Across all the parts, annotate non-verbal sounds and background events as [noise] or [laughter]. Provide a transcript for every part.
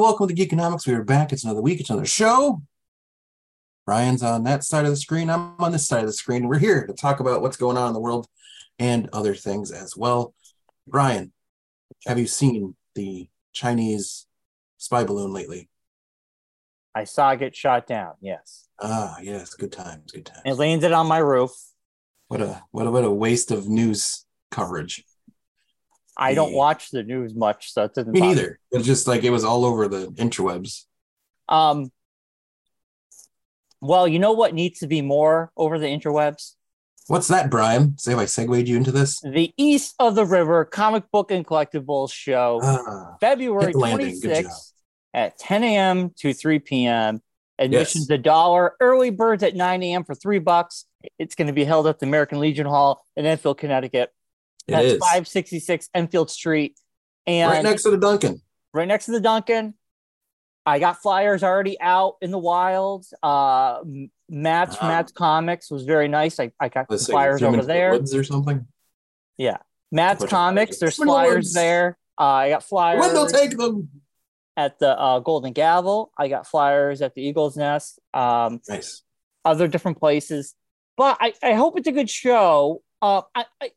welcome to Geekonomics. We are back. It's another week. It's another show. Brian's on that side of the screen. I'm on this side of the screen. We're here to talk about what's going on in the world and other things as well. Brian, have you seen the Chinese spy balloon lately? I saw it get shot down. Yes. Ah, yes, good times, good times. It landed on my roof. What a what a what a waste of news coverage. I don't watch the news much, so it doesn't. Me neither. It's just like it was all over the interwebs. Um. Well, you know what needs to be more over the interwebs? What's that, Brian? Say if I segued you into this. The East of the River comic book and collectibles show, Ah, February hit the landing. Good 26th at 10 a.m. to 3 p.m. Admission's a dollar. Early birds at 9 a.m. for three bucks. It's going to be held at the American Legion Hall in Enfield, Connecticut. It That's is 566 Enfield Street. And right next to the Dunkin'. right next to the Dunkin'. I got flyers already out in the wild. Uh, Matt's Ah. Matt's Comics was very nice. I, I got Let's some say flyers over there. woods or something. Yeah, Matt's Comics. There's flyers woods. there. Uh, I got flyers When they'll take them. at the uh, Golden Gavel. I got flyers at the Eagle's Nest. Um, Nice. other different places. But I, I hope it's a good show. Uh, I, I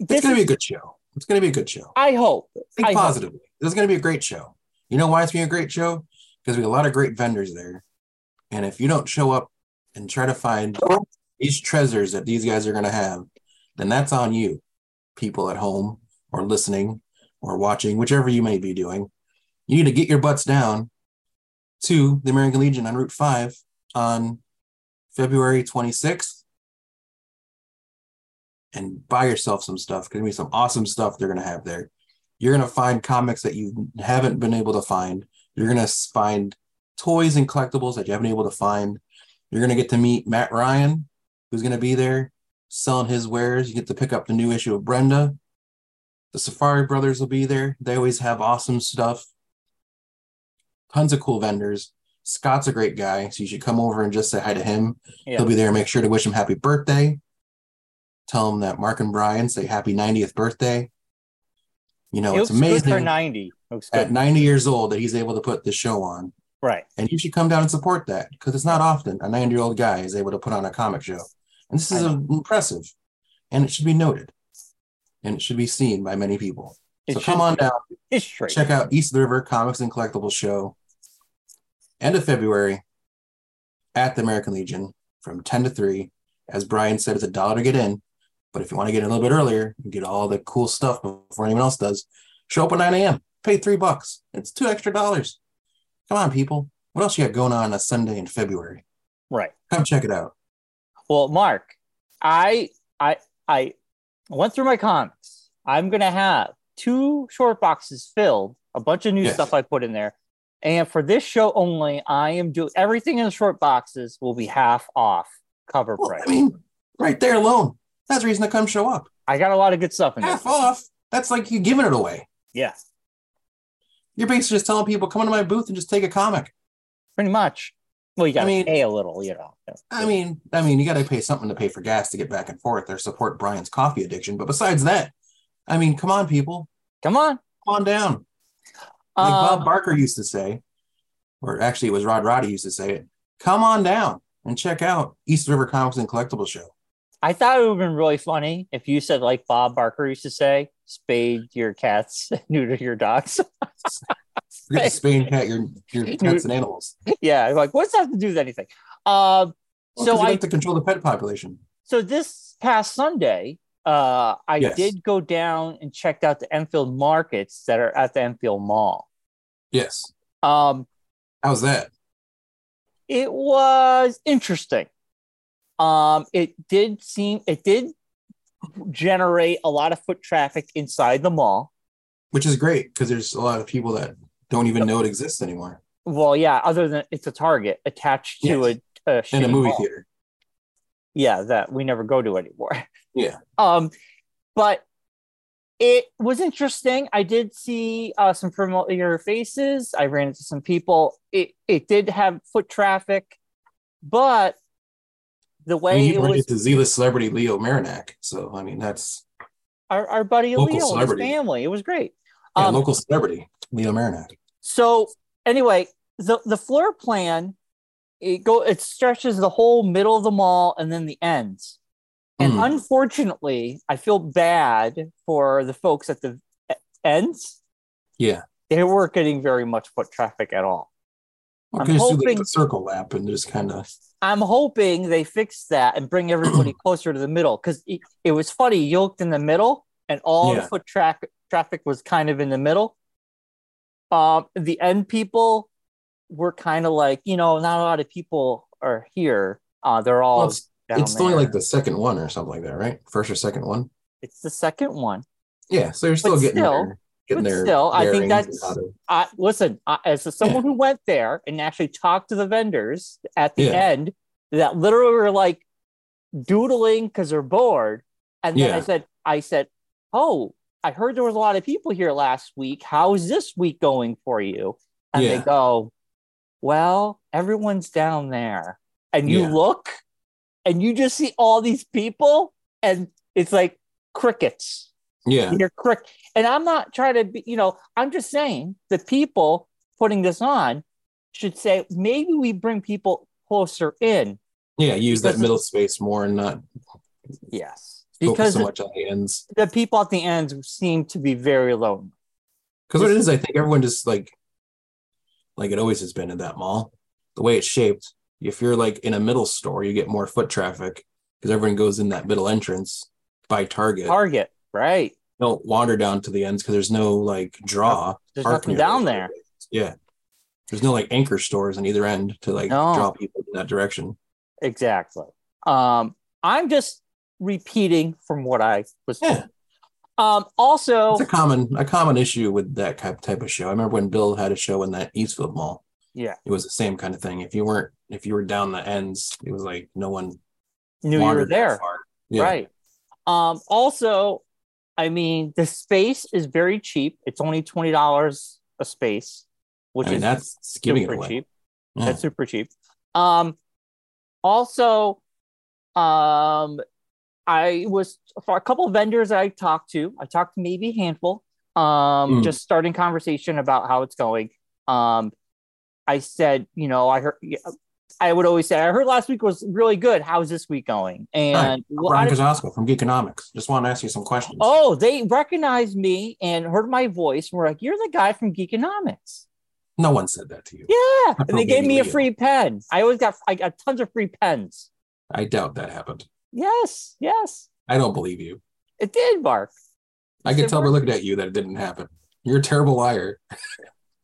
It's gonna be a good show. It's gonna be a good show. I hope. Think I hope. positively. This is gonna be a great show. You know why it's being a great show? Because we have a lot of great vendors there. And if you don't show up and try to find these treasures that these guys are gonna have, then that's on you, people at home or listening or watching, whichever you may be doing. You need to get your butts down to the American Legion on Route 5 on February 26th and buy yourself some stuff. Gonna be some awesome stuff they're gonna have there. You're gonna find comics that you haven't been able to find. You're gonna find toys and collectibles that you haven't been able to find. You're gonna get to meet Matt Ryan, who's gonna be there selling his wares. You get to pick up the new issue of Brenda. The Safari Brothers will be there. They always have awesome stuff. Tons of cool vendors. Scott's a great guy, so you should come over and just say hi to him. Yeah. He'll be there. Make sure to wish him happy birthday. Tell him that Mark and Brian say happy 90th birthday. You know, It it's looks good for amazing 90. Looks at 90 years old that he's able to put this show on. Right. And you should come down and support that because it's not often a 90 year old guy is able to put on a comic show. And this is impressive. And it should be noted. And it should be seen by many people. It so come on down, History. check out East River Comics and Collectibles Show. End of February at the American Legion from 10 to 3. As Brian said, it's a dollar to get in. But if you want to get in a little bit earlier and get all the cool stuff before anyone else does, show up at 9 a.m. Pay three bucks. It's two extra dollars. Come on, people. What else you got going on on a Sunday in February? Right. Come check it out. Well, Mark, I I I went through my comics. I'm gonna have two short boxes filled, a bunch of new Yes. stuff I put in there. And for this show only, I am doing everything in the short boxes will be half off cover Well, price. I mean, right there alone. That's reason to come show up. I got a lot of good stuff in there. Half off. That's like you giving it away. Yeah, You're basically just telling people, come into my booth and just take a comic. pretty much. Well, you got to mean- pay a little, you know. I mean, I mean, you got to pay something to pay for gas to get back and forth or support Brian's coffee addiction. But besides that, I mean, come on, people, come on. come on down. Like Bob Um, Barker used to say, or actually it was Rod Roddy used to say it. Come on down and check out East River Comics and Collectibles Show. I thought it would have been really funny if you said, like Bob Barker used to say, spade your cats, [laughs] neuter your dogs. [laughs] Spain cat, your your [laughs] pets and animals. yeah, like what's that have to do with anything? Um, Well, so I like to control the pet population. so this past Sunday, uh, I Yes. did go down and checked out the Enfield markets that are at the Enfield Mall. Yes. Um, How's that? it was interesting. Um, it did seem it did generate a lot of foot traffic inside the mall. Which is great because there's a lot of people that don't even know it exists anymore. Well, yeah, other than it's a Target attached to Yes. a, a, In a movie mall. theater. yeah that we never go to anymore [laughs] Yeah. um but it was interesting i did see uh, some familiar faces i ran into some people it it did have foot traffic but the I way mean, you run was into Z-list celebrity Leo Marinac. So I mean that's our, our buddy leo his family it was great yeah, um, local celebrity, Leo Marinac. so anyway, the the floor plan it go it stretches the whole middle of the mall and then the ends. And Hmm. unfortunately, I feel bad for the folks at the ends. Yeah. They weren't getting very much foot traffic at all. Well, I'm can you just do like hoping- the circle lap and just kind of I'm hoping they fix that and bring everybody [clears throat] closer to the middle because it, it was funny. You looked in the middle, and all the foot traffic traffic was kind of in the middle. Um, the end people were kind of like, you know, not a lot of people are here. Uh, they're all well, it's, it's only like the second one or something like that, right? First or second one. it's the second one. Yeah, so you're still But getting still- there, getting but still, I think that's- I listen, I, as a, someone who went there and actually talked to the vendors at the Yeah. end that literally were like doodling because they're bored. And then I said, I said, Oh, I heard there was a lot of people here last week. How's this week going for you? And they go, Well, everyone's down there. And you Yeah. look and you just see all these people, and it's like crickets. yeah, You're correct. And I'm not trying to be, you know, I'm just saying the people putting this on should say maybe we bring people closer in. yeah. Use that middle space more and not Yes. focus Because so much on the ends. the people at the ends seem to be very lonely. Because what it is, I think everyone just like, like it always has been in that mall. The way it's shaped, if you're like in a middle store, you get more foot traffic because everyone goes in that middle entrance by Target. Target, right. Don't wander down to the ends because there's no like draw. There's nothing down there. Yeah, there's no like anchor stores on either end to like No. draw people in that direction. Exactly. Um, I'm just repeating from what I was Yeah. Um, also, It's a common a common issue with that type type of show. I remember when Bill had a show in that Eastfield Mall. yeah, It was the same kind of thing. If you weren't if you were down the ends, it was like no one knew you were there. Yeah. Right. Um, also, I mean, the space is very cheap. It's only twenty dollars a space, which I mean is that's giving super away. cheap. Yeah. That's super cheap. Um, also, um, I was for a couple of vendors I talked to. I talked to maybe a handful. Um, Mm. just starting conversation about how it's going. Um, I said, you know, I heard. I would always say, I heard last week was really good. How's this week going? And Hi, a lot Brian of- from Geekonomics. Just want to ask you some questions. Oh, they recognized me and heard my voice. And were like, "You're the guy from Geekonomics." No one said that to you. Yeah, That's and they gave me a free pen. I always got I got tons of free pens. I doubt that happened. Yes, yes, I don't believe you. it did, Mark. I can tell by looking at you that it didn't happen. You're a terrible liar.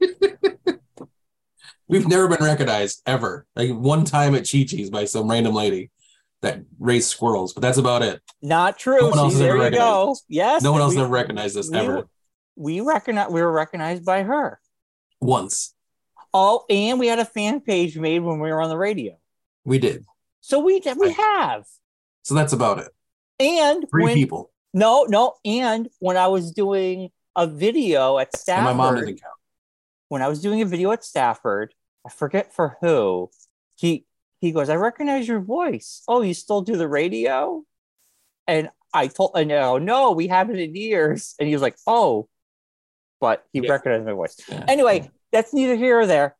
[laughs] We've never been recognized ever. Like one time at Chi Chi's by some random lady that raised squirrels, but that's about it. Not true. No one else See, there you go. Yes, No one else we, ever recognized us we ever. We recognize we were recognized by her. Once. Oh, and we had a fan page made when we were on the radio. We did. So we we have. So that's about it. And Three when people. no no and when I was doing a video at And Stafford, my mom doesn't count. when I was doing a video at Stafford, I forget for who, he he goes, I recognize your voice. Oh, you still do the radio? And I told I know, oh, no, we haven't in years. And he was like, Oh, but he Yeah. recognized my voice. Yeah. Anyway, that's neither here or there.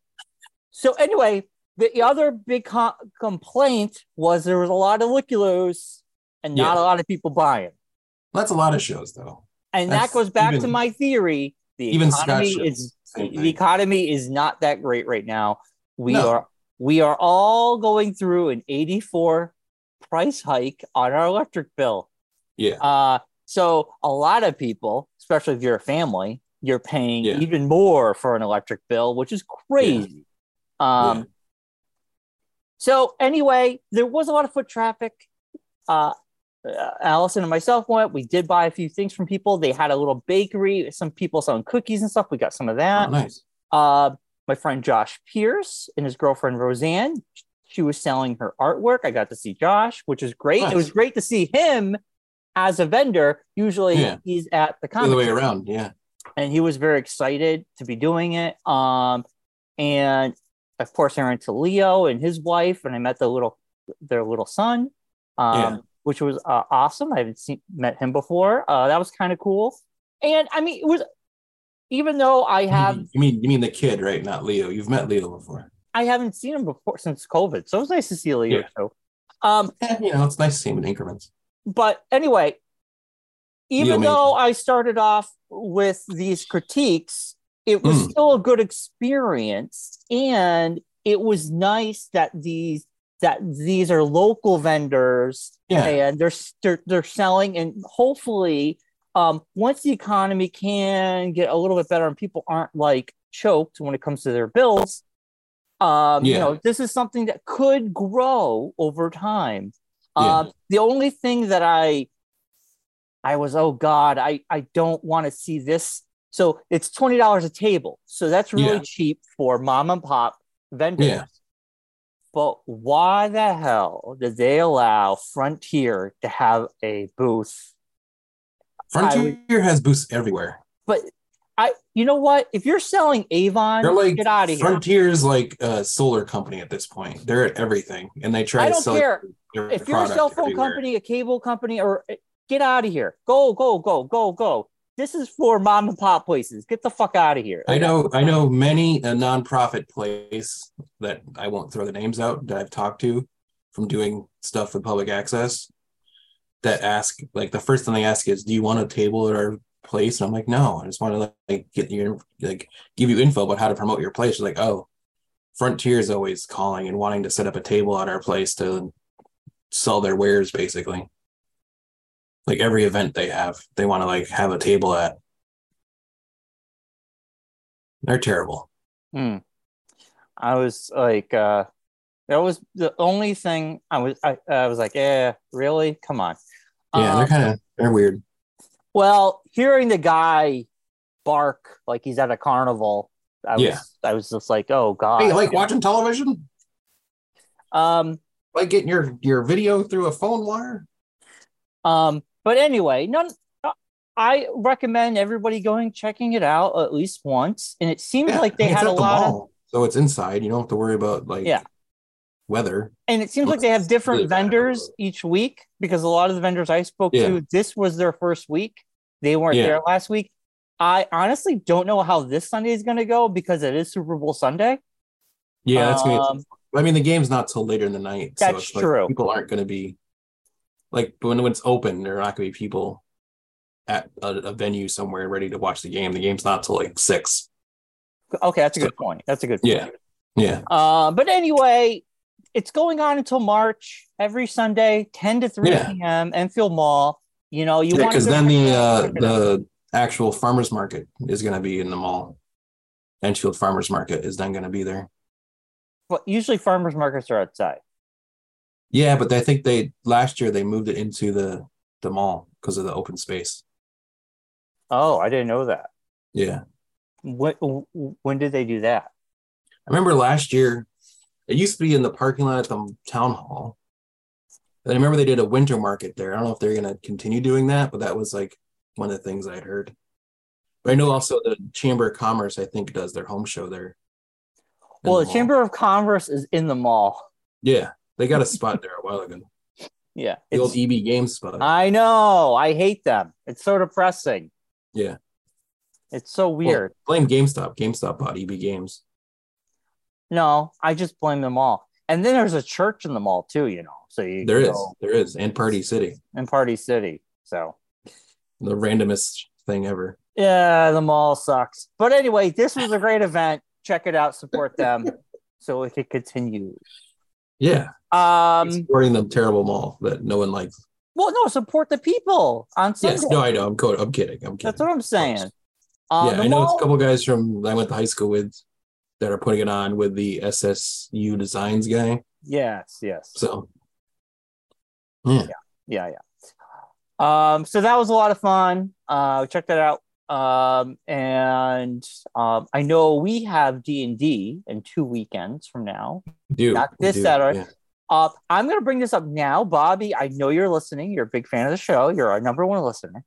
So anyway, the other big co- complaint was there was a lot of lookulos and not Yeah. a lot of people buying. That's a lot of shows though. And That's that goes back to my theory. The even economy is the economy is not that great right now. We No. are we are all going through an 84 price hike on our electric bill. Yeah. Uh so a lot of people, especially if you're a family, you're paying Yeah. even more for an electric bill, which is crazy. Um Yeah. so anyway, there was a lot of foot traffic. Uh, uh, Allison and myself went. We did buy a few things from people. They had a little bakery. Some people selling cookies and stuff. We got some of Oh, that. nice. Uh, my friend Josh Pierce and his girlfriend Roseanne. She was selling her artwork. I got to see Josh, which is great. It was great to see him as a vendor. Usually Yeah. he's at the The other way around. Yeah. and he was very excited to be doing it. Um, and of course, I ran to Leo and his wife, and I met the little their little son, um, Yeah. Which was uh, awesome. I haven't seen met him before. Uh, that was kind of cool. And I mean, it was even though I have, You mean you mean the kid, right? Not Leo. You've met Leo before. I haven't seen him before since COVID, so it was nice to see Leo Yeah. too. Um, Eh, you know, it's nice to see him in increments. but anyway, even Leo though I started off with these critiques, it was Mm. still a good experience, and it was nice that these that these are local vendors Yeah. and they're they're, they're selling, and hopefully, um, once the economy can get a little bit better and people aren't like choked when it comes to their bills. Um, you know, this is something that could grow over time. Yeah. Um, the only thing that I I was, oh God, I, I don't want to see this. So it's twenty dollars a table. So that's really Yeah. cheap for mom and pop vendors. But why the hell did they allow Frontier to have a booth? Frontier has booths everywhere. But I you know what? If you're selling Avon, They're like get out of here. Frontier's like a solar company at this point. They're at everything, and they try I don't sell care. if you're a cell phone everywhere. company, a cable company, or eh, get out of here. Go, go, go, go, go. This is for mom and pop places. Get the fuck out of here. I know, I know many a nonprofit place that I won't throw the names out that I've talked to from doing stuff with public access that ask like the first thing they ask is, "Do you want a table at our place?" And I'm like, "No, I just want to like get you like give you info about how to promote your place." She's like, "Oh, Frontier is always calling and wanting to set up a table at our place to sell their wares, basically." Like every event they have, they want to like have a table at. They're terrible. Hmm. I was like, uh, that was the only thing I was. I, I was like, yeah, really? Come on. Yeah, Um, they're kind of they're weird. Well, hearing the guy bark like he's at a carnival, I was, I was just like, oh god. Hey, like watching television? Um, Like getting your your video through a phone wire? um, but anyway, none. I recommend everybody going checking it out at least once, and it seems like they I mean, it's had a the lot of. so it's inside. You don't have to worry about like Yeah. weather. and it seems like they have different really vendors each week because a lot of the vendors I spoke Yeah. to, this was their first week. They weren't Yeah. there last week. I honestly don't know how this Sunday is going to go because it is Super Bowl Sunday. Yeah, that's gonna. Um, I mean, the game's not till later in the night. so That's like true. People aren't going to be like when when it's open. There are not going to be people at a, a venue somewhere ready to watch the game. The game's not till like six. okay, that's a good point. That's a good point. Yeah, yeah, Uh, but anyway, it's going on until March every Sunday, 10 to 3 Yeah. p.m. Enfield Mall. You know, you want because to then the uh, check it out. the actual farmers market is going to be in the mall. Enfield Farmers Market is then going to be there. But usually farmers markets are outside. Yeah, but I think they last year they moved it into the the mall because of the open space. Oh, I didn't know that. Yeah, When, when did they do that? I remember last year it used to be in the parking lot at the town hall. And I remember they did a winter market there. I don't know if they're going to continue doing that, but that was like one of the things I'd heard. But I know also the Chamber of Commerce, I think, does their home show there. Well, the mall. Chamber of Commerce is in the mall. Yeah, they got a spot there a while ago. Yeah. The old EB Games spot. I know. I hate them. It's so depressing. yeah. It's so weird. Well, blame GameStop. GameStop bought EB Games. no, I just blame them all. And then there's a church in the mall too, you know. So you There is, go there is, and Party City, in Party City. So the randomest thing ever. yeah, the mall sucks. But anyway, this was a great event. Check it out, support them [laughs] so it can continue. Yeah, Um supporting the terrible mall that no one likes. well no, support the people on Sunday. Yes, no, I know. I'm co- I'm kidding. I'm kidding. That's what I'm saying. Um, yeah, I know it's mall- a couple guys from I went to high school with that are putting it on with the SSU Designs guy. Yes, yes. So yeah, yeah. Yeah. Um, so that was a lot of fun. Uh, check that out. Um, and um, I know we have D and D in two weekends from now. dude, Not this dude, Saturday. yeah. Uh, I'm going to bring this up now, Bobby. I know you're listening. You're a big fan of the show. You're our number one listener.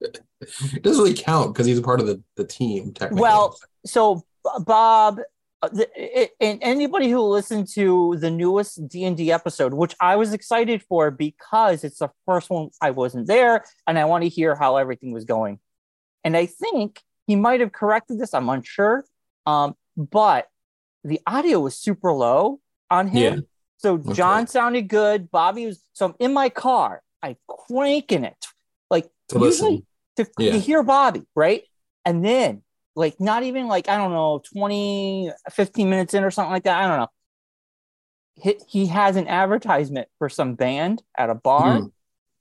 It doesn't really count because he's a part of the, the team technically. Well, so Bob, uh, the, it, and anybody who listened to the newest D and D episode, which I was excited for because it's the first one I wasn't there, and I want to hear how everything was going. And I think he might have corrected this. I'm unsure. Um, but the audio was super low on him. Yeah. So Okay. John sounded good. Bobby was so I'm in my car. I cranking it like To usually to, Yeah. to hear Bobby, right? And then like not even like I don't know 20 15 minutes in or something like that. I don't know. He, he has an advertisement for some band at a bar Mm.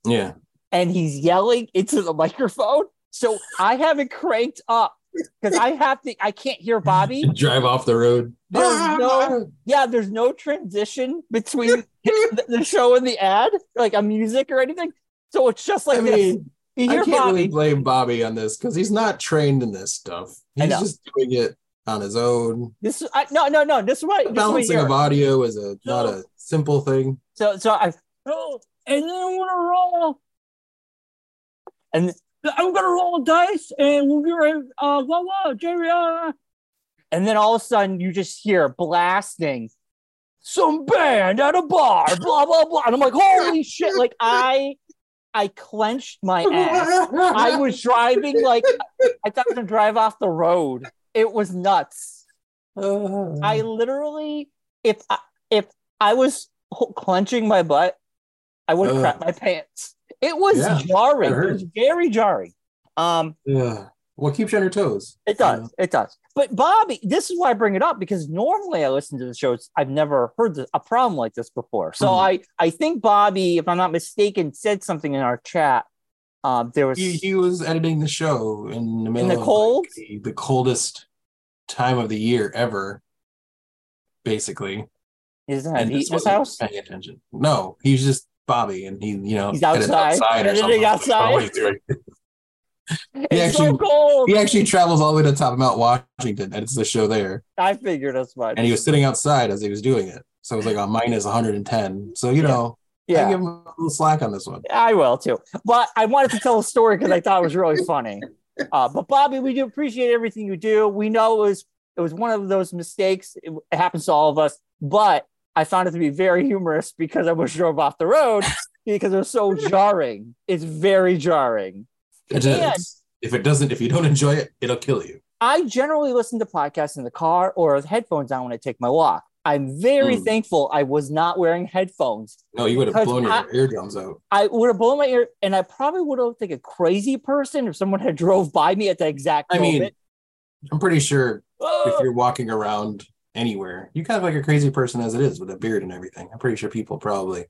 Yeah. and he's yelling into the microphone. So I have it cranked up because I have to I can't hear Bobby. [laughs] Drive off the road. There's no yeah, there's no transition between the, the show and the ad, like a music or anything. So it's just like I this. mean, You I can't Bobby. really blame Bobby on this because he's not trained in this stuff. He's just doing it on his own. This I, no no no. This is what what Balancing of audio is a not a simple thing. So so I oh, and then I'm gonna roll, and I'm gonna roll a dice, and we'll be right. Uh, blah blah, Jerry. Uh, and then all of a sudden, you just hear blasting some band at a bar, blah blah blah, and I'm like, holy shit! Like I, I clenched my ass. I was driving like I thought I was gonna drive off the road. It was nuts. Uh, I [sighs] literally, if I, if I was clenching my butt, I would have Ugh. crapped my pants. It was Yeah, jarring. It was very jarring. Um, yeah. What keeps you on your toes? it does. It does. But Bobby, this is why I bring it up because normally I listen to the shows. I've never heard a problem like this before. So Mhm. I, I think Bobby, if I'm not mistaken, said something in our chat. Um, there was He, he was editing the show in the middle the of, like, cold? the, the coldest time of the year ever, basically. he doesn't And heat this in his house. Paying attention. No, he's just Bobby, and he, you know, He's headed outside. or something. outside. What are you doing? It's so cold. He actually travels all the way to the top of Mount Washington, and it's the show there. I figured as much. And he was sitting outside as he was doing it, so it was like on minus 110. So you Yeah. know, I yeah. give him a little slack on this one. I will too. But I wanted to tell a story because I thought it was really funny. Uh, but Bobby, we do appreciate everything you do. We know it was it was one of those mistakes. It, it happens to all of us. But I found it to be very humorous because I almost drove off the road [laughs] because it was so jarring. It's very jarring. It And- is. If it doesn't, if you don't enjoy it, it'll kill you. I generally listen to podcasts in the car or with headphones on when I take my walk. I'm very Mm. thankful I was not wearing headphones No, you would have Because blown your I- eardrums out. I would have blown my ear, and I probably would have looked like a crazy person if someone had [laughs] drove by me at the exact I mean, moment. I'm pretty sure Oh, if you're walking around anywhere, you kind of like a crazy person as it is with a beard and everything. I'm pretty sure people probably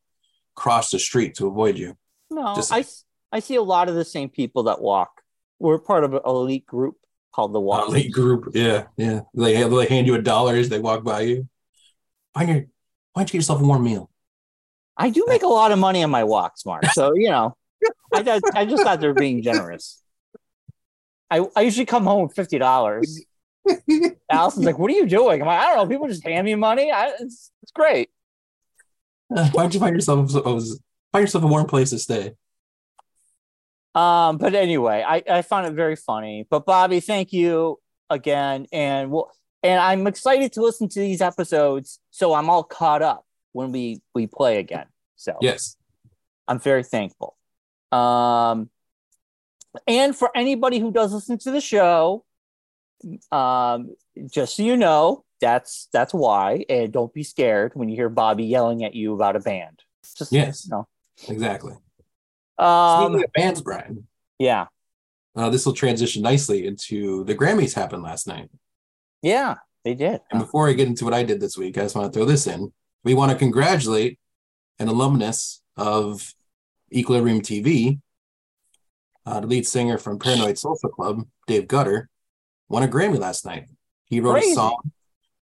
cross the street to avoid you. no, just- I I see a lot of the same people that walk. We're part of an elite group called the Walk. Elite group, yeah, yeah. They they hand you a dollar as they walk by you. Find your, why don't you get yourself a warm meal? I do make a lot of money on my walks, Mark. So you know, I I just thought they're being generous. I I usually come home with fifty dollars. Allison's like, "What are you doing?" I'm like, "I don't know. People just hand me money. I, it's it's great." Uh, Why don't you find yourself find yourself a warm place to stay? Um, but anyway, I, I found it very funny. But Bobby, thank you again, and we'll, and I'm excited to listen to these episodes, so I'm all caught up when we we play again. So Yes. I'm very thankful. Um, and for anybody who does listen to the show, um, just so you know, that's that's why, and don't be scared when you hear Bobby yelling at you about a band. Just Yes. you know. Exactly. Um, bands, Brian, yeah, uh, this will transition nicely into the Grammys happened last night. yeah, they did. And before I get into what I did this week, I just want to throw this in. We want to congratulate an alumnus of Equilibrium TV, uh, the lead singer from Paranoid Social Club, Dave Gutter, won a Grammy last night. He wrote Crazy. a song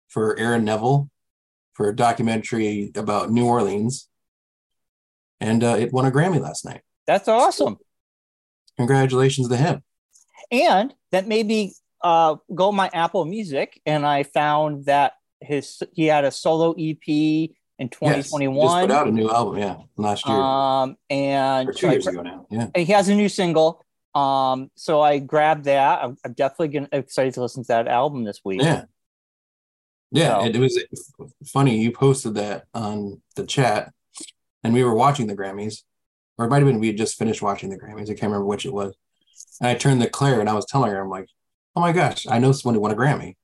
for Aaron Neville for a documentary about New Orleans, and uh, it won a Grammy last night. That's awesome. Congratulations to him. And that made me uh, go my Apple Music, and I found that his he had a solo EP in Yes, 2021. just put out a new album, yeah, last year um, and two years ago now. Yeah. and he has a new single. Um, so I grabbed that. I'm, I'm definitely gonna, excited to listen to that album this week. Yeah. Yeah, So- it, it was funny. You posted that on the chat, and we were watching the Grammys, or it might have been we had just finished watching the Grammys. I can't remember which it was. And I turned to Claire and I was telling her, I'm like, oh my gosh, I know someone who won a Grammy.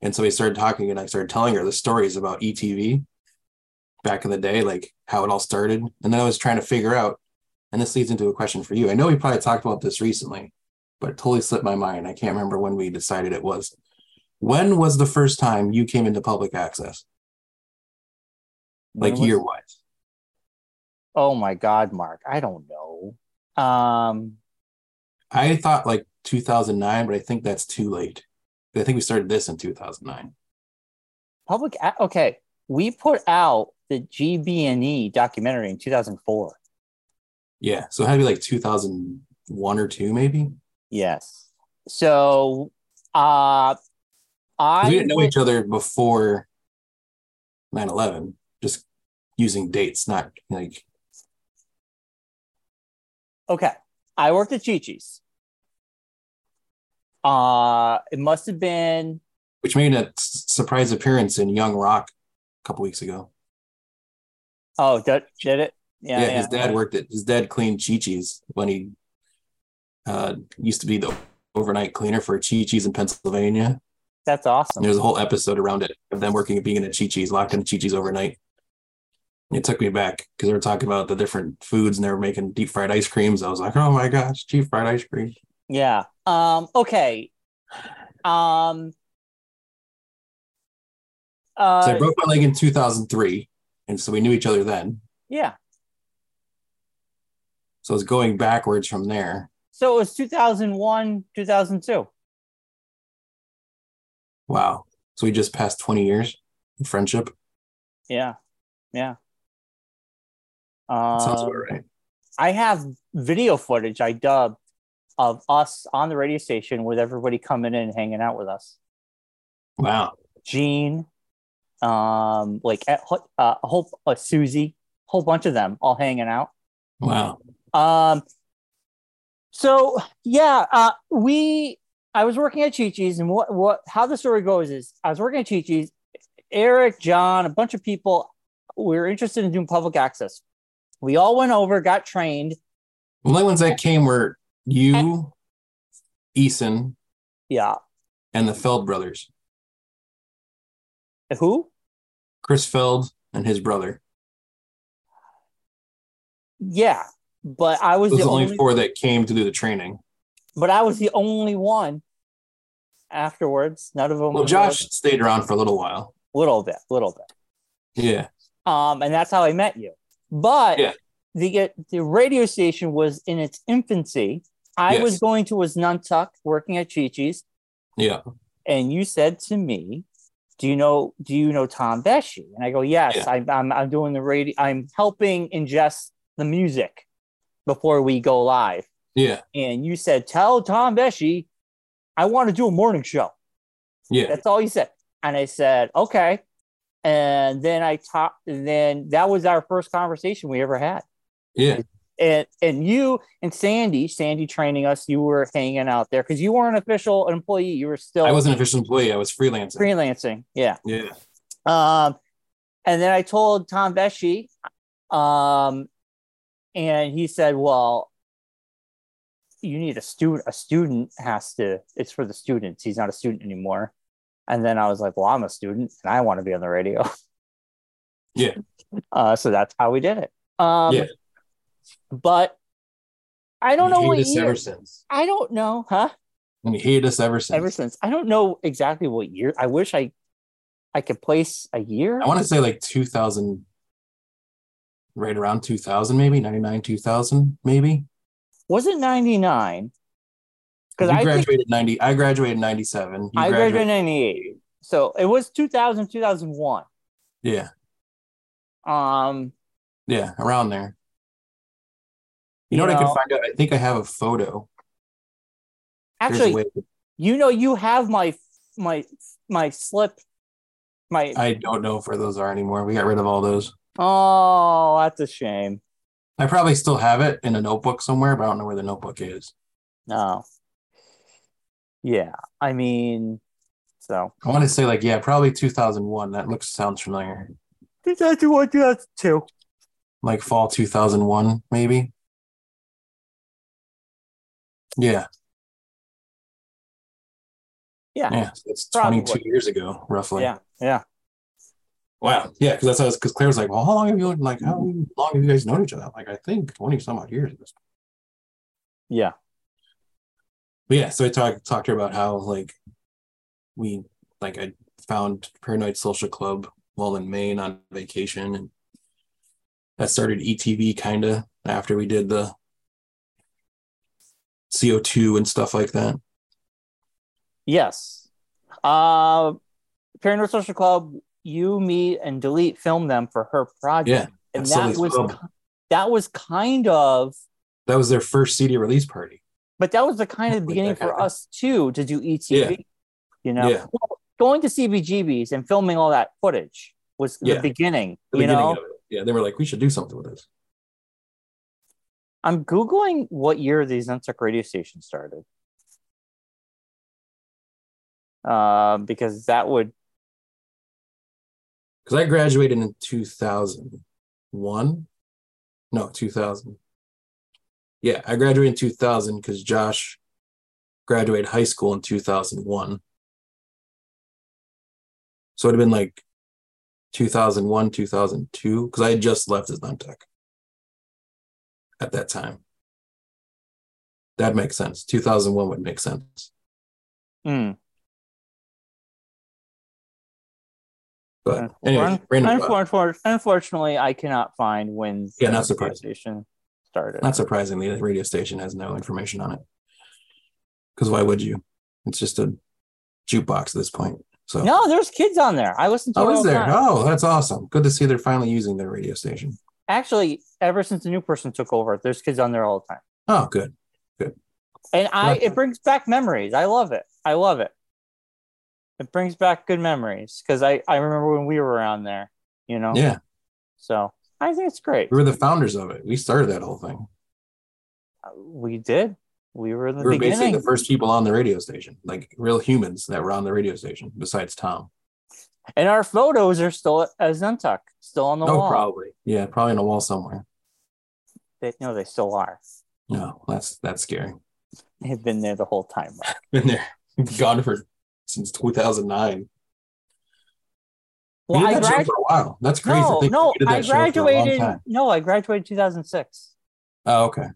And so we started talking and I started telling her the stories about ETV back in the day, like how it all started. And then I was trying to figure out, and this leads into a question for you. I know we probably talked about this recently, but it totally slipped my mind. I can't remember when we decided it was. When was the first time you came into public access? Like was- year wise? Oh my God, Mark. I don't know. Um, I thought like 2009, but I think that's too late. I think we started this in 2009. public. Okay, we put out the GBNE documentary in 2004. Yeah. So it had to be like 2001 or two, maybe. Yes. So, uh, I we didn't know each other before 9 11, just using dates, not like, okay. I worked at Chi Chi's. Uh, it must have been which made a surprise appearance in Young Rock a couple weeks ago. Oh, did, did it? Yeah, Yeah, yeah. his dad worked at his dad cleaned Chi Chi's when he uh, used to be the overnight cleaner for Chi Chi's in Pennsylvania. That's And awesome. there's a whole episode around it of them working at being in a Chi Chi's, locked in Chi Chi's overnight. It took me back because they were talking about the different foods and they were making deep fried ice creams. I was like, oh my gosh, deep fried ice cream. Yeah. Um. Okay. Um. So I Uh. broke my leg in 2003. And so we knew each other then. Yeah. So I was going backwards from there. So it was 2001, 2002. Wow. So we just passed 20 years of friendship. Yeah. Yeah. Sounds Um, about right. I have video footage I dubbed of us on the radio station with everybody coming in and hanging out with us. Wow. Gene, um, like uh, a whole uh, Susie, whole bunch of them all hanging out. Wow. Um, so yeah, uh, we I was working at Chi Chi's, and what what how the story goes is I was working at Chi Chi's. Eric, John, a bunch of people we were interested in doing public access. We all went over, got trained. The only ones that came were you, Eason, Yeah, and the Feld brothers. who? Chris Feld and his brother. Yeah, but I was Those the only only. four that came to do the training. But I was the only one. Afterwards, none of them. Well, Josh stayed around for a little while. A little bit, a little bit. Yeah. um, and that's how I met you. But Yeah. the the radio station was in its infancy. I Yes. was going to Asnuntuck, working at Chi Chi's, Yeah. and you said to me, "Do you know Do you know Tom Beshi?" And I go, "Yes, Yeah. I'm, I'm I'm doing the radio. I'm helping ingest the music before we go live." Yeah. And you said, "Tell Tom Beshi, I want to do a morning show." Yeah. That's all you said. And I said, okay. And then I talked, and then that was our first conversation we ever had. Yeah. And and you and Sandy, Sandy training us, you were hanging out there because you weren't an official employee. You were still I wasn't an official employee. I was freelancing. freelancing. Yeah. Yeah. Um, and then I told Tom Beshi, um, and he said, "Well, you need a student. A student has to. It's for the students. He's not a student anymore." And then I was like, "Well, I'm a student, and I want to be on the radio." [laughs] Yeah. Uh, so that's how we did it. Um, Yeah. But I don't know what year. ever since. I don't know, huh? And you hated us ever since. Ever since I don't know exactly what year. I wish I, I could place a year. I want to say like 2000, right around 2000, maybe 99, 2000, maybe. Was it 99? Because you I think graduated 90. I graduated 97. You I graduated in 98. So it was 2000, 2001. Yeah. Um, Yeah. Around there. You know You what I know- could find out? I think I have a photo. A actually, you know, you have my my my slip. My I don't know where those are anymore. We got rid of all those. Oh, that's a shame. I probably still have it in a notebook somewhere, but I don't know where the notebook is. No. Yeah, I mean, so I want to say like yeah, probably 2001. That looks sounds familiar. 2001, 2002. Like fall 2001, maybe. Yeah. Yeah. Yeah, so it's Probably. 22 years ago, roughly. Yeah. Yeah. Wow. Yeah, because that's how because Claire was like, "Well, how long have you like how long have you guys known each other?" Like, I think 20 some odd years. At this point. Yeah. But yeah, so I talked talked to her about how like we like I found Paranoid Social Club while in Maine on vacation, and that started ETV kind of after we did the CO2 and stuff like that. Yes. Uh Paranoid Social Club, you, me, and Delete filmed them for her project. Yeah, and that was Pub. ki- that was kind of That was their first CD release party. but that was the kind of Like beginning for us too to do ETV. Yeah. You know, Yeah. Well, going to CBGBs and filming all that footage was Yeah. the beginning. The you beginning know. Yeah, they were like, we should do something with this. I'm googling what year the Asnuntuck radio station started, uh, because that would Because I graduated in 2001. No, 2000. Yeah, I graduated in 2000 because Josh graduated high school in 2001. So it'd have been like 2001, 2002, because I had just left as Tech at that time. That makes sense. 2001 would make sense. hmm, But anyway, un- random unfortunately, I cannot find when Yeah, the not radio surprising. station started. Not surprisingly, the radio station has no information on it. Because why would you? It's just a jukebox at this point. So No, there's kids on there. I listen to oh, it all is there? time. Oh, that's awesome. Good to see they're finally using their radio station. Actually, ever since the new person took over, there's kids on there all the time. Oh, good. Good. And I it brings back memories. I love it. I love it. It brings back good memories because I, I remember when we were around there, you know? Yeah, So I think it's great. we were the founders of it. We started that whole thing. Uh, we did. We were the We were basically the first people on the radio station, like real humans that were on the radio station, besides Tom. and our photos are still at Asnuntuck, still on the oh, wall. probably. Yeah, probably on a wall somewhere. They, no, they still are. No, that's that's scary. They've been there the whole time. Mark. [laughs] Been there, gone for since 2009. Well, we I did that show grad- for a while. That's crazy. no, no, I that show for a long graduated. No, I graduated 2006. Oh, okay.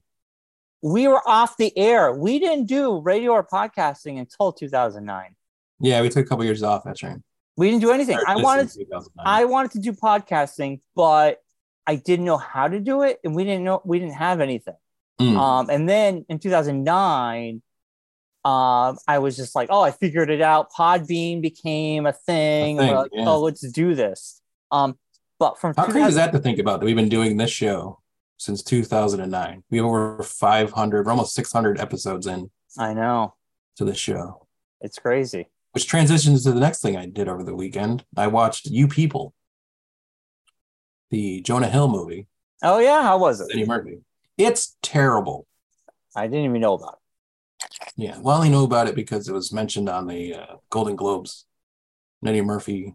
We were off the air. We didn't do radio or podcasting until 2009. Yeah, we took a couple years off. That's right. We didn't do anything. I wanted I wanted to do podcasting, but I didn't know how to do it, and we didn't know we didn't have anything. Mm. Um, and then in 2009, um, I was just like, oh, I figured it out. Podbean became a thing. A thing, like, yeah. Oh, let's do this. Um, but from How crazy is that to think about? That we've been doing this show since 2009. We have over 500, we're almost 600 episodes in I know to this show, it's crazy. which transitions to the next thing I did over the weekend. I watched You People, the Jonah Hill movie, Oh yeah, how was it? Eddie Murphy. It's terrible. I didn't even know about it. Yeah, well, I know about it because it was mentioned on the uh, Golden Globes. Eddie Murphy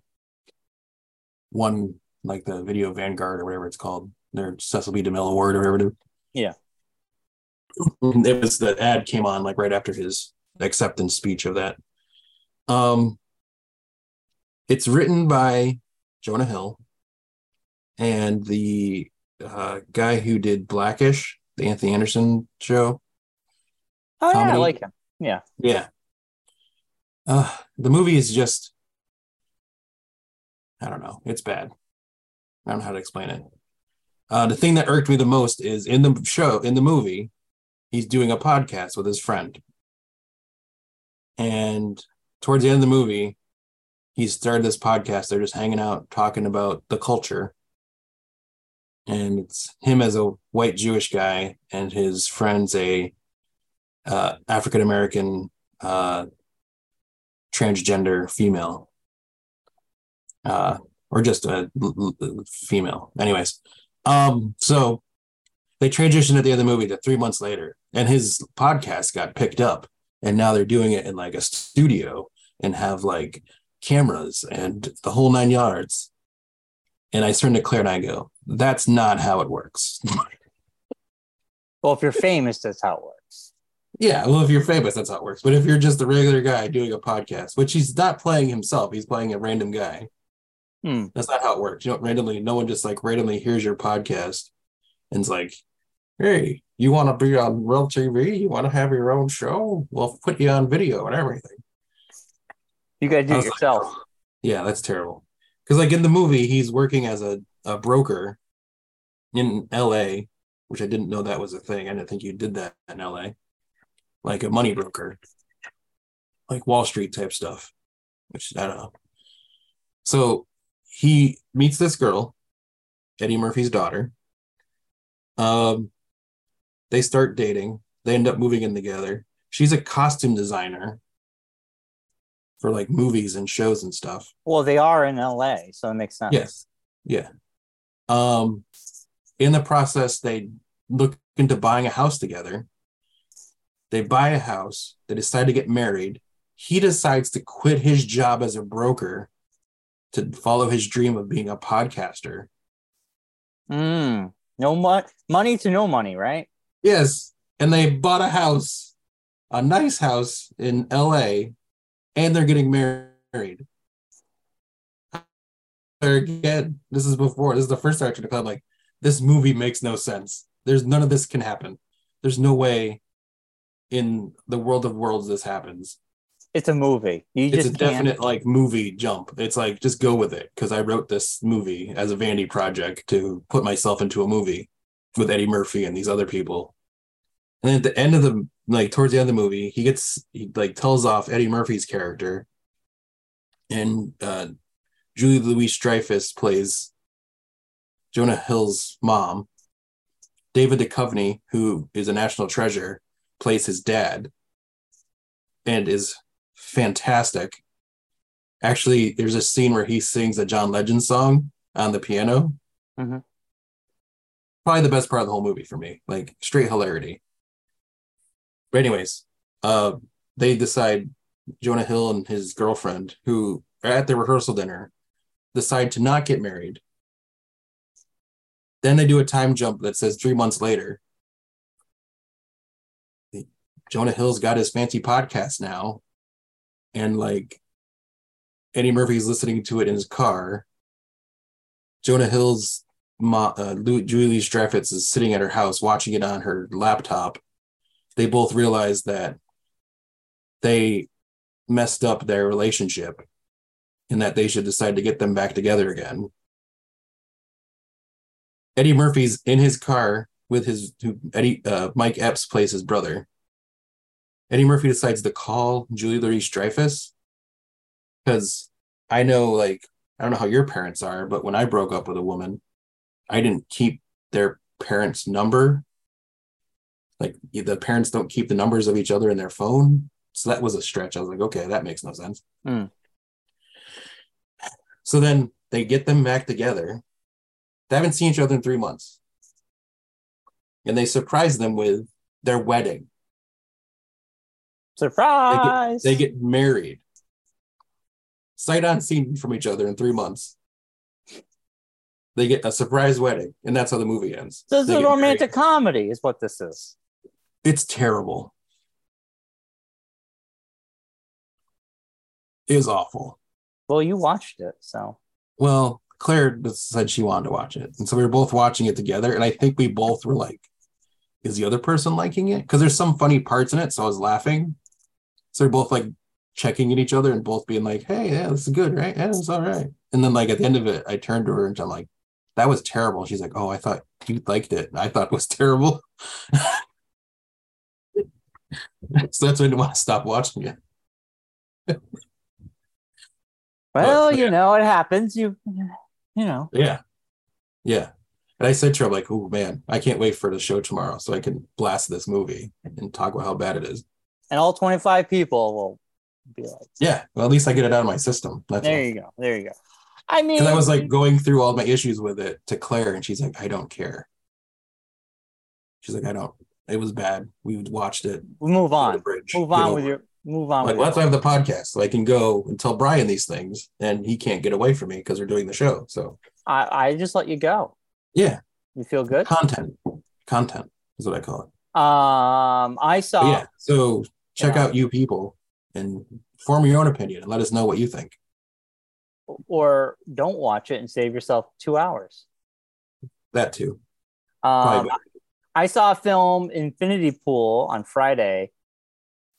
won like the Video Vanguard or whatever it's called, their Cecil B. DeMille Award or whatever. Yeah. It was the ad came on like right after his acceptance speech of that. Um, it's written by Jonah Hill and the uh, guy who did Blackish, the Anthony Anderson show. Oh yeah, I Comedy. like him. Yeah. Yeah. Uh, the movie is just, I don't know. It's bad. I don't know how to explain it. Uh, the thing that irked me the most is in the show, in the movie, he's doing a podcast with his friend. And towards the end of the movie, he started this podcast. They're just hanging out, talking about the culture. And it's him as a white Jewish guy, and his friend's a uh, African American uh, transgender female, uh, or just a female. Anyways, um, so they transitioned at the the movie to three months later, and his podcast got picked up, and now they're doing it in like a studio and have like cameras and the whole nine yards. And I turn to Claire and I go, "That's not how it works." [laughs] Well, if you're famous, that's how it works. Yeah, well, if you're famous, that's how it works. But if you're just a regular guy doing a podcast, which he's not playing himself, he's playing a random guy. Hmm. That's not how it works. You know, randomly, no one just like randomly hears your podcast and's like, hey, you want to be on Real TV? You want to have your own show? We'll put you on video and everything. You gotta do it like, yourself. "Oh." yeah, that's terrible. Because like in the movie, he's working as a, a broker in LA, which I didn't know that was a thing. I didn't think you did that in LA. Like a money broker. Like Wall Street type stuff. Which I don't know. So he meets this girl, Eddie Murphy's daughter. Um they start dating. They end up moving in together. She's a costume designer for like movies and shows and stuff. Well, they are in LA, so it makes sense. Yes. Yeah. Um, in the process, they look into buying a house together. They buy a house. They decide to get married. He decides to quit his job as a broker to follow his dream of being a podcaster. Mm. No mo- money to no money, right? Yes. And they bought a house, a nice house in LA, and they're getting married. Again, this is before, this is the first Archer Club. Like, this movie makes no sense. There's none of this can happen. There's no way in the world of worlds this happens. It's a movie. You It's a can't. definite like movie jump. It's like just go with it because I wrote this movie as a vanity project to put myself into a movie with Eddie Murphy and these other people. And then at the end of the like towards the end of the movie, he gets he like tells off Eddie Murphy's character, and uh, Julie Louise Dreyfus plays Jonah Hill's mom. David Duchovny, who is a national treasure, plays his dad, and is fantastic. Actually, there's a scene where he sings a John Legend song on the piano. Mhm. Probably the best part of the whole movie for me, like straight hilarity. But anyways, uh, they decide Jonah Hill and his girlfriend, who are at the rehearsal dinner, decide to not get married. Then they do a time jump that says three months later. Jonah Hill's got his fancy podcast now, and like Eddie Murphy's listening to it in his car. Jonah Hill's mo- uh, Julie Dreyfus is sitting at her house watching it on her laptop. They both realize that they messed up their relationship and that they should decide to get them back together again. Eddie Murphy's in his car with his Eddie uh, Mike Epps plays his brother. Eddie Murphy decides to call Julie Louise Dreyfus because I know, like, I don't know how your parents are, but when I broke up with a woman, I didn't keep their parents' number. Like, the parents don't keep the numbers of each other in their phone. So that was a stretch. I was like, okay, that makes no sense. Hmm. So then they get them back together. They haven't seen each other in three months. And they surprise them with their wedding. Surprise! They get married. Sight unseen from each other in three months. They get a surprise wedding, and that's how the movie ends. so it's They a romantic married. comedy, is what this is. It's terrible. It is awful. Well, you watched it, so Well, Claire said she wanted to watch it. And so we were both watching it together. And I think we both were like, is the other person liking it? Because there's some funny parts in it. So I was laughing. So we're both like checking at each other and both being like, hey, yeah, this is good, right? Yeah, it's all right. And then like at the end of it, I turned to her and I'm like, that was terrible. She's like, oh, I thought you liked it. And I thought it was terrible. [laughs] so that's when I didn't want to stop watching it. [laughs] well, yeah. you know, it happens. You, you know, Yeah. Yeah. And I said to her, I'm like, oh man, I can't wait for the show tomorrow so I can blast this movie and talk about how bad it is. And all twenty-five people will be like, Yeah. Well, at least I get it out of my system. That's "There you go, there you go." I mean, I was like going through all my issues with it to Claire, and she's like, I don't care. She's like, I don't. It was bad. We watched it. we move on bridge. move on with it." your, move on Like, with well, that's why I have the podcast, so I can go and tell Brian these things, and he can't get away from me because we're doing the show. So I, I just let you go. yeah, You feel good? content, content is what I call it. Um, I But saw. yeah, so check Yeah. out you people and form your own opinion and let us know what you think. or don't watch it and save yourself two hours. That too. Um, I saw a film Infinity Pool on Friday.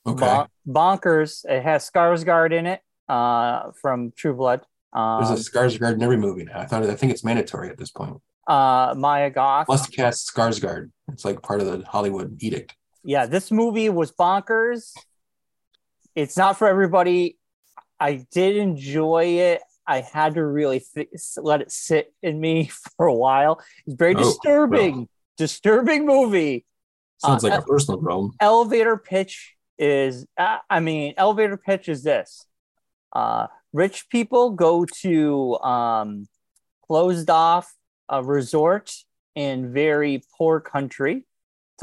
Okay. Bon- bonkers. It has Skarsgård in it uh, from True Blood. Um, There's a Skarsgård in every movie now. I thought I think it's mandatory at this point. uh, Mia Goth. Must cast Skarsgård. It's like part of the Hollywood edict. Yeah, this movie was bonkers. It's not for everybody. I did enjoy it. I had to really th- let it sit in me [laughs] for a while. It's very Oh, disturbing, disturbing movie. Sounds Uh, like a personal problem. Elevator pitch is, uh, I mean, elevator pitch is this: uh, rich people go to um, closed off a resort in very poor country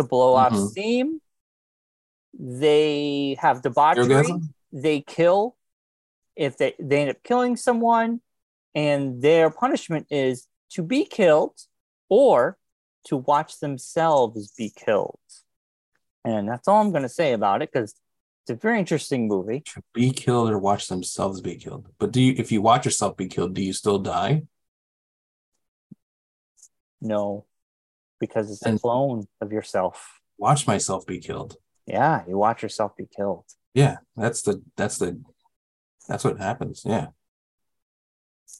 to blow off Mhm. steam. They have debauchery. Orgasm? They kill. If they they end up killing someone, and their punishment is to be killed or to watch themselves be killed. And that's all I'm going to say about it because it's a very interesting movie. To be killed or watch themselves be killed. But do you if you watch yourself be killed, do you still die? No, because it's a clone of yourself. Watch myself be killed. Yeah, you watch yourself be killed. Yeah, that's the that's the that's what happens. Yeah.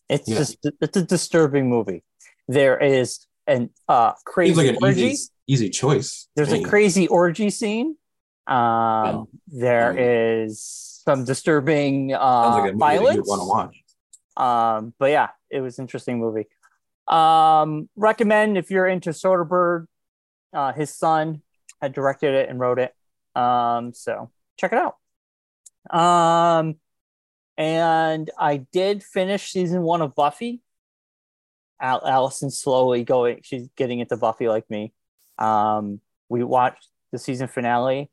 It's Yeah. just it's a disturbing movie. There is an uh crazy Seems like an orgy. easy easy choice. There's a crazy orgy scene. Um, Yeah. there Um, is some disturbing Sounds uh, like a violence. you want to watch. Um, but yeah, it was an interesting movie. Um, recommend if you're into Soderbergh. Uh, his son had directed it and wrote it. Um, so check it out. Um, and I did finish season one of Buffy. Al- Allison's slowly going; she's getting into Buffy like me. Um, we watched the season finale.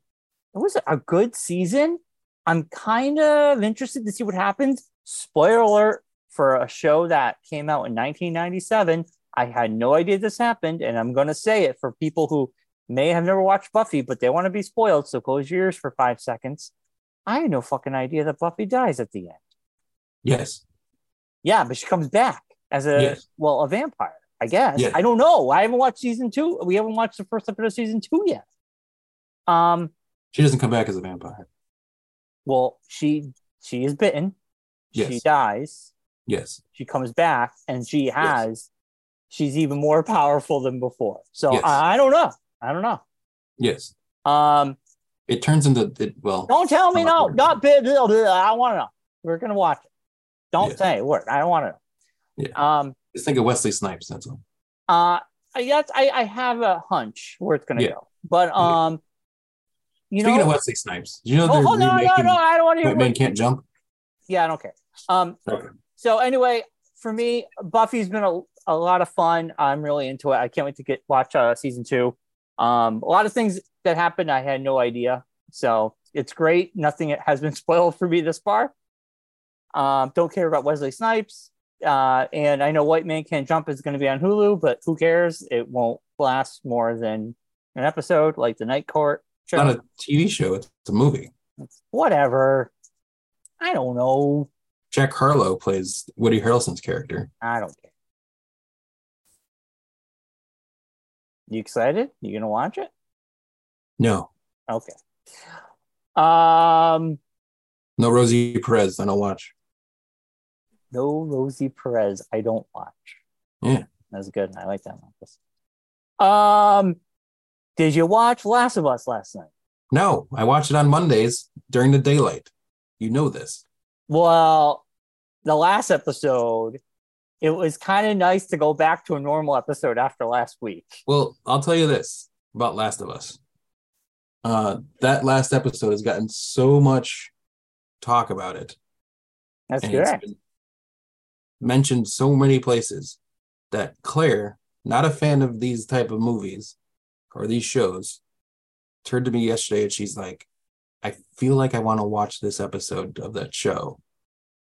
It was a good season. I'm kind of interested to see what happens. Spoiler alert for a show that came out in 1997. I had no idea this happened, and I'm going to say it for people who may have never watched Buffy, but they want to be spoiled. So close your ears for five seconds. I had no fucking idea that Buffy dies at the end. Yes. Yeah, but she comes back as a Yes. well, a vampire, I guess. Yeah. I don't know. I haven't watched season two. We haven't watched the first episode of season two yet. Um, She doesn't come back as a vampire. well, she she is bitten. Yes. She dies. Yes. She comes back, and she has. She's even more [laughs] powerful than before. So Yes. I, I don't know. I don't know. Yes. Um, It turns into it well don't tell me no. not. I want to know. We're gonna watch it. Don't Yeah. say a word. I don't want to know. Um, just think of Wesley Snipes, that's all. Uh, I guess I, I have a hunch where it's gonna Yeah. go, but Yeah. um, you Speaking know, of Wesley Snipes, you know oh, they're oh, no, no, remaking no, I don't want to hear. Men Can't Jump? Yeah, I don't care. Um, Okay. So anyway, for me, Buffy's been a, a lot of fun. I'm really into it. I can't wait to get watch uh, season two. Um, a lot of things that happened, I had no idea. So it's great. Nothing [laughs] has been spoiled for me this far. Um, don't care about Wesley Snipes. Uh, and I know White Man Can't Jump is going to be on Hulu, but who cares? It won't last more than an episode, like the Night Court It's show. not a TV show, it's a movie. Whatever. I don't know. Jack Harlow plays Woody Harrelson's character. I don't care. You excited? You gonna watch it? No, Okay. Um, no Rosie Perez. I don't watch. no Rosie Perez. I don't watch. Yeah. That's good. I like that one. Um, did you watch Last of Us last night? No, I watch it on Mondays during the daylight. You know this. Well, the last episode, it was kind of nice to go back to a normal episode after last week. Well, I'll tell you this about Last of Us. Uh, that last episode has gotten so much talk about it. That's and been mentioned so many places that Claire, not a fan of these type of movies or these shows, turned to me yesterday and she's like, I feel like I want to watch this episode of that show.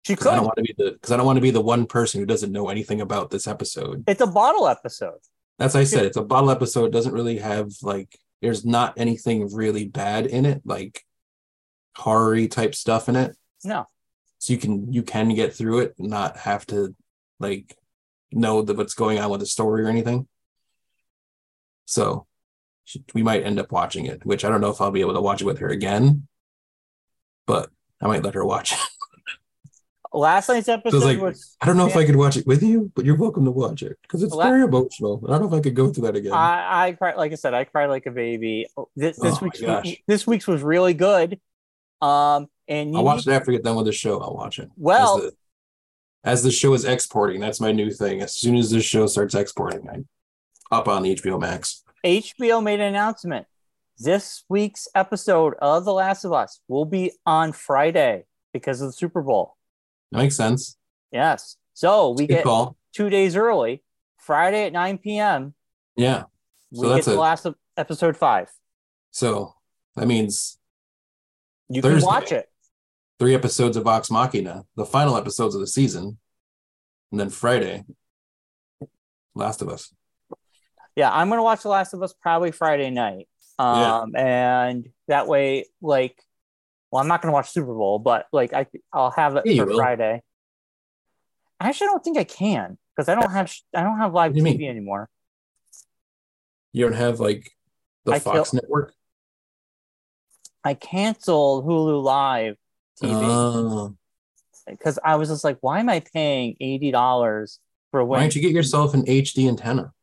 She Because I don't want to be the because I don't want to be the one person who doesn't know anything about this episode. It's a bottle episode. That's I said. It's a bottle episode. It doesn't really have like there's not anything really bad in it, like horror type stuff in it. No. So you can you can get through it and not have to like know that what's going on with the story or anything. So we might end up watching it, which I don't know if I'll be able to watch it with her again, but I might let her watch it. [laughs] Last night's episode like, was. I don't know if I could watch it with you, but you're welcome to watch it because it's very emotional. I don't know if I could go through that again. I, I cried, like I said, I cried like a baby. This, this Oh week's this week's was really good. Um, and you I'll watch need- it after we get done with the show. I'll watch it. Well- as the, as the show is exporting, that's my new thing. As soon as this show starts exporting, I'm up on the HBO Max. HBO made an announcement. This week's episode of The Last of Us will be on Friday because of the Super Bowl. That makes sense. Yes. So we Good get call. two days early, Friday at 9 p.m. Yeah. We So get the last of episode five. So that means You Thursday. can watch it. three episodes of Vox Machina, the final episodes of the season, and then Friday, Last of Us. Yeah, I'm gonna watch The Last of Us probably Friday night. Um, and that way, like, well, I'm not gonna watch Super Bowl, but like, I I'll have it Yeah, for. Friday. Actually, I don't think I can because I don't have I don't have live do TV mean? anymore. You don't have like the I Fox network? I canceled Hulu Live TV Oh. because I was just like, why am I paying eighty dollars for why don't you get yourself an HD antenna?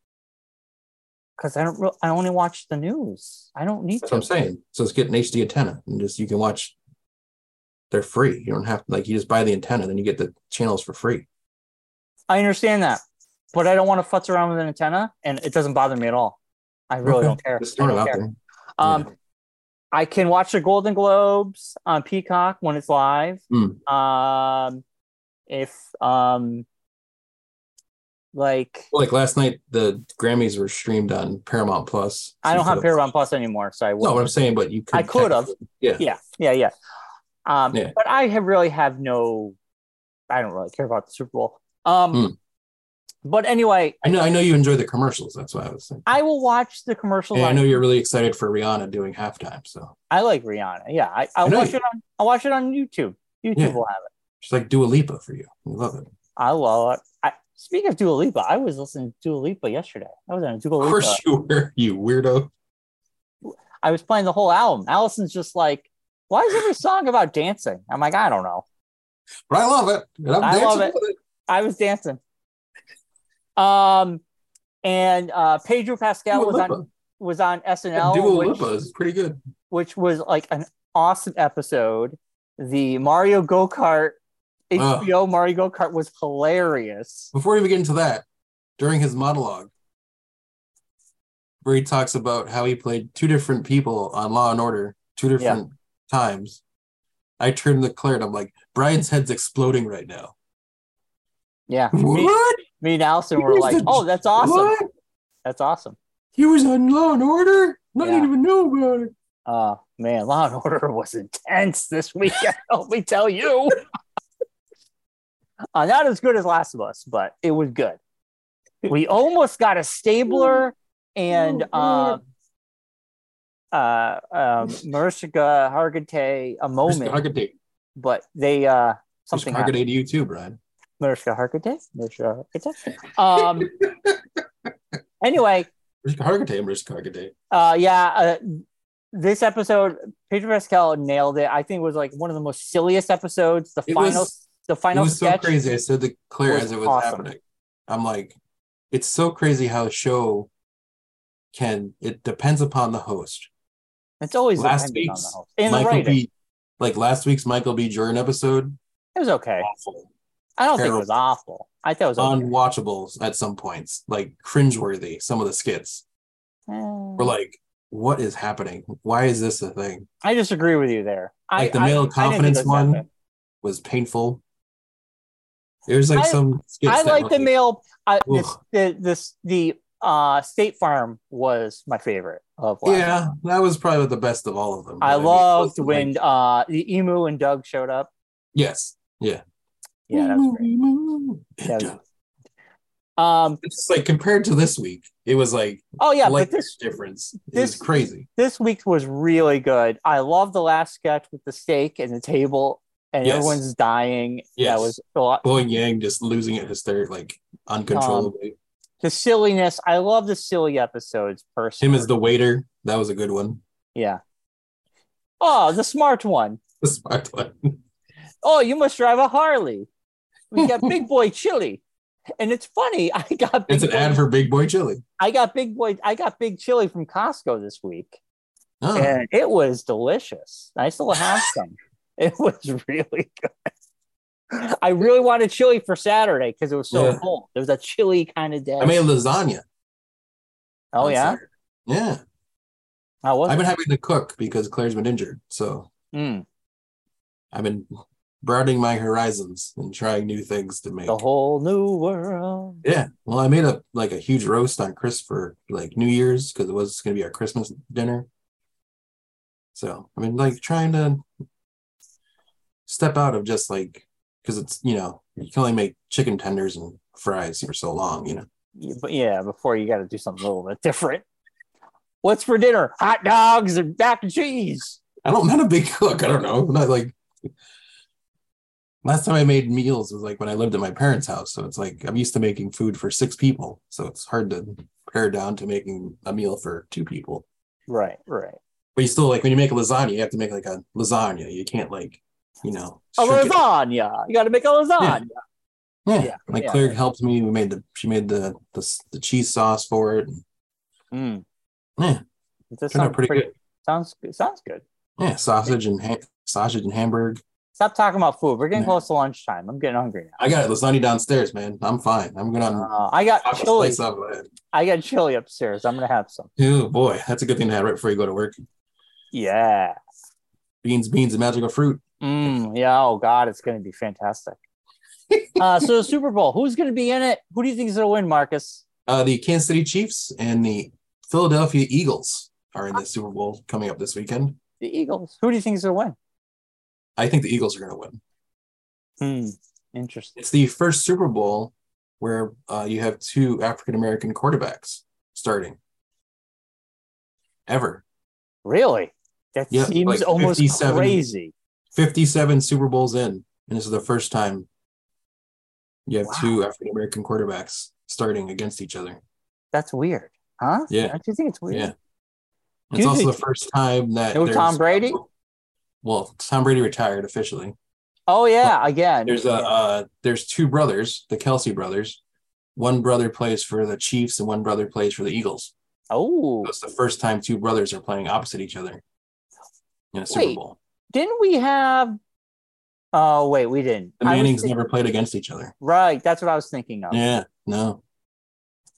Because I don't. Re- I only watch the news. I don't need That's to. what I'm saying. So let's get an HD antenna and just you can watch. They're free. You don't have to like you just buy the antenna, then you get the channels for free. I understand that, but I don't want to futz around with an antenna, and it doesn't bother me at all. I really Okay. don't care. Just I don't care. there. Um, Yeah. I can watch the Golden Globes on Peacock when it's live. Hmm. Um, if um, like Well, like last night, the Grammys were streamed on Paramount Plus. I don't have Paramount Plus anymore, so I no. What I'm saying, but you could. I could have. Yeah. yeah, yeah, yeah. Um, Yeah. but I have really have no. I don't really care about the Super Bowl. Um, Hmm. but anyway, I know. I know you enjoy the commercials. That's why I was saying. I will watch the commercials. And I know you're really excited for Rihanna doing halftime. So I like Rihanna. Yeah, I, I'll I watch you- it on. I'll watch it on YouTube. YouTube Yeah. will have it. she's like Dua Lipa for you. We love it. I love it. I, speaking of Dua Lipa, I was listening to Dua Lipa yesterday. I was on a Dua Of course you were, you weirdo. I was playing the whole album. Allison's just like, why is every song about dancing? I'm like, I don't know. But I love it. And I'm I dancing love it. it. I was dancing. Um, and uh, Pedro Pascal Dua was on was on SNL, Dua which, Lipa is pretty good. which was like an awesome episode. The Mario Go Kart, HBO Mario Go Kart was hilarious. Before we even get into that, during his monologue, where he talks about how he played two different people on Law and Order, two different times, I turned to Claire and I'm like, Brian's head's exploding right now. Yeah, [laughs] me, What? me and Allison were like, the- "Oh, that's awesome! What? That's awesome!" He was on Law and Order? I Yeah. didn't even know about it. Uh man, Law and Order was intense this weekend. [laughs] let me tell you. Uh, not as good as Last of Us, but it was good. We almost got a Stabler and um, uh, um, Mariska Hargitay a moment, Hargitay. but they uh, something happened. Hargitay to you too, Brian. Mariska Hargitay, Mariska Hargitay. [laughs] Um. anyway, Hargitay, Mariska Hargitay. Uh, yeah. Uh, this episode, Pedro Pascal nailed it. I think it was like one of the most silliest episodes. The It final, was- the It final was so crazy. I said to Claire as it was awesome. happening. I'm like, it's so crazy how a show can it depends upon the host. It's always Last dependent on the week's host and the Michael. B. Like last week's Michael B. Jordan episode, It was okay. awful, I don't think it was awful. I thought it was okay. unwatchables at some points, like cringeworthy. Some of the skits Eh, were like, "What is happening? Why is this a thing?" I disagree with you there. I, Like the male I confidence it was one was painful. There's like I- some I like the male. I, this, the this the uh State Farm was my favorite of. Yeah, that was probably the best of all of them. I But mean, loved like- when uh the emu and Doug showed up. Yes. Yeah. Yeah, that was great. great. [laughs] That was- Um, It's like compared to this week, it was like Oh yeah, like but this difference. This- was crazy. this week was really good. I love the last sketch with the steak and the table, and Yes. everyone's dying. Yes. That was a lot. Yang just losing it hysterically, like uncontrollably. Um, the silliness. I love the silly episodes. Personally, Him as the waiter, that was a good one. yeah. Oh, the smart one. The smart one. [laughs] Oh, you must drive a Harley. We got Big Boy [laughs] Chili, and it's funny. I got big It's an boy, ad for Big Boy Chili. I got Big Boy. I got Big Chili from Costco this week. Oh, and it was delicious. I still have some. It was really good. I really wanted chili for Saturday because it was so Yeah. cold. It was a chilly kind of day. I made lasagna. oh yeah, Saturday. Yeah. how was I've been having to cook because Claire's been injured. So Mm, I've been broadening my horizons and trying new things to make. the whole new world. Yeah. Well, I made a like a huge roast on Chris for like New Year's because it was gonna be our Christmas dinner. So I mean like trying to step out of just like because it's you know, you can only make chicken tenders and fries for so long, you know. Yeah, But yeah, before you got to do something a little bit different. What's for dinner? Hot dogs and mac and cheese. I don't I'm not a big cook. I don't know. I'm not like last time I made meals was like when I lived at my parents' house. So it's like I'm used to making food for six people. So it's hard to pare down to making a meal for two people. Right, right. But you still like when you make a lasagna, you have to make like a lasagna. You can't like, you know, A shrink it. lasagna. You got to make a lasagna. Yeah. Yeah, Like yeah. Claire helped me. We made the she made the the, the cheese sauce for it. Mm. Yeah. It Turned out pretty pretty, good. sounds good. Sounds good. Yeah, sausage and ha- sausage and hamburg. Stop talking about food. We're getting Yeah. close to lunchtime. I'm getting hungry now. I got lasagna downstairs, man. I'm fine. I'm gonna Uh, I got chili. slice off of that. I got chili upstairs. I'm gonna have some. Oh boy, that's a good thing to have right before you go to work. Yeah. Beans, beans, and magical fruit. Mm, yeah. Oh God, it's gonna be fantastic. [laughs] uh, so the Super Bowl. Who's gonna be in it? Who do you think is gonna win, Marcus? Uh, the Kansas City Chiefs and the Philadelphia Eagles are in the Super Bowl coming up this weekend. The Eagles. Who do you think is gonna win? I think the Eagles are going to win. Hmm. Interesting. It's the first Super Bowl where uh, you have two African American quarterbacks starting ever. Really? That Yeah, seems like almost crazy. 57 Super Bowls in, and this is the first time you have Wow. two African American quarterbacks starting against each other. That's weird, huh? Yeah. Don't you think it's weird? Yeah. It's also the first time that No Tom Brady? Well, Tom Brady retired officially. Oh yeah. Again. There's a uh, there's two brothers, the Kelce brothers. One brother plays for the Chiefs and one brother plays for the Eagles. oh. So it's the first time two brothers are playing opposite each other in a Super Wait. Bowl. Didn't we have? Oh wait, we didn't. The Mannings think- never played against each other. Right, that's what I was thinking of. Yeah, no,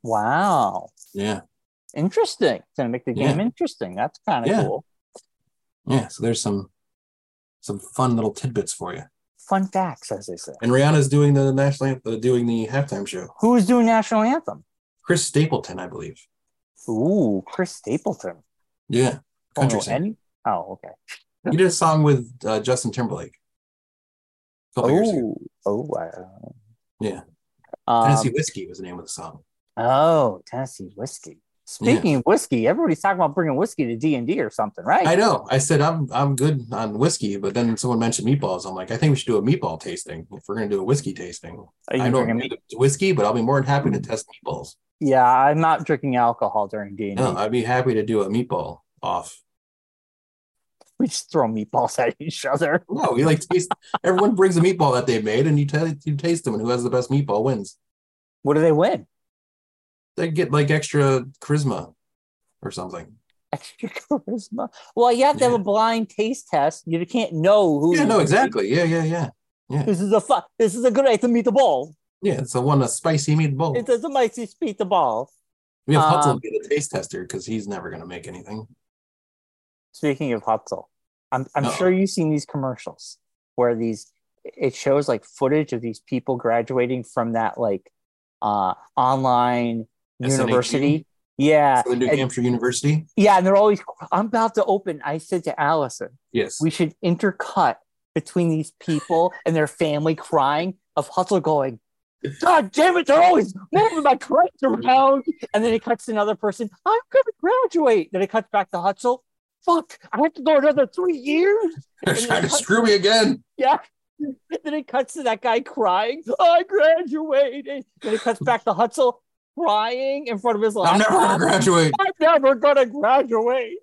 Wow, yeah, interesting. It's gonna make the game Yeah. interesting. That's kind of Yeah. cool. yeah. So there's some some fun little tidbits for you. Fun facts, as they say. And Rihanna's doing the national anthem, uh, doing the halftime show. Who's doing national anthem? Chris Stapleton, I believe. Ooh, Chris Stapleton. Yeah, Oh, country singer. any? Oh, okay. He did a song with uh, Justin Timberlake. A couple years ago. Oh, oh, wow. Yeah. Um, Tennessee Whiskey was the name of the song. oh, Tennessee whiskey. Speaking of whiskey, everybody's talking about bringing whiskey to D and D or something, right? I know. I said I'm I'm good on whiskey, but then someone mentioned meatballs. I'm like, I think we should do a meatball tasting if we're gonna do a whiskey tasting. You I don't do whiskey, but I'll be more than happy to test meatballs. Yeah, I'm not drinking alcohol during D and No, I'd be happy to do a meatball off. We just throw meatballs [laughs] at each other. No, we like taste. Everyone brings a meatball that they made, and you, t- you taste them, and who has the best meatball wins. What do they win? They get like extra charisma or something. Extra [laughs] charisma. Well, you have to have a blind taste test. You can't know who. Yeah, no, exactly. Yeah, yeah, yeah. yeah. This is a fu- This is a great meatball. Yeah, it's the one a spicy meatball. It is a spicy meatball. We have Hutzel Um, be the taste tester because he's never gonna make anything. Speaking of Hutzel, I'm I'm Uh-oh. sure you've seen these commercials where these it shows like footage of these people graduating from that like uh online SNHU? university. Yeah. Southern New and- Hampshire University. yeah, and they're always I'm about to open. I said to Allison, Yes. we should intercut between these people [laughs] and their family crying of Hutzel going, God damn it, they're always moving my crates around. And then it cuts to another person. I'm gonna graduate. Then it cuts back to Hutzel. Fuck, I have to go another three years. [laughs] They're trying to screw me again. Yeah. Then it cuts to that guy crying. I graduated. Then it cuts back to Hutzel crying in front of his I'm never gonna graduate. I'm never gonna graduate.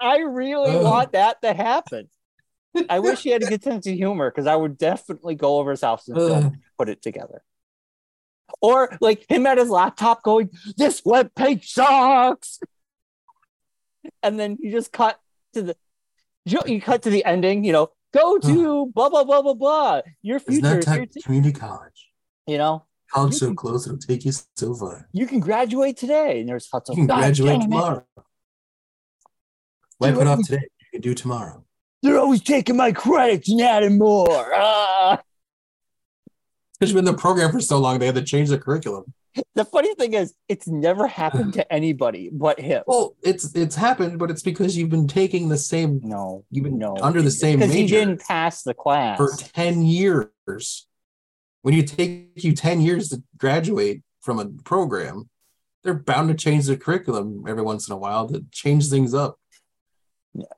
I really want that to happen. I wish he had a good sense of humor because I would definitely go over his house and it, put it together. Or like him at his laptop going, "This web page sucks," and then you just cut to the you cut to the ending. You know, go to blah blah blah blah blah. Your future, is to-" Community College. you know. College You so can- close it'll take you so far. You can graduate today, and there's Hutzel. You can graduate it, tomorrow. It off today. You can do tomorrow. They're always taking my credits and adding more. Ah. Because you've been in the program for so long, they had to change the curriculum. The funny thing is, it's never happened to anybody but him. Well, it's it's happened, but it's because you've been taking the same No, you've been no, under the same because he major didn't pass the class. for 10 years. When you take you 10 years to graduate from a program, they're bound to change the curriculum every once in a while to change things up.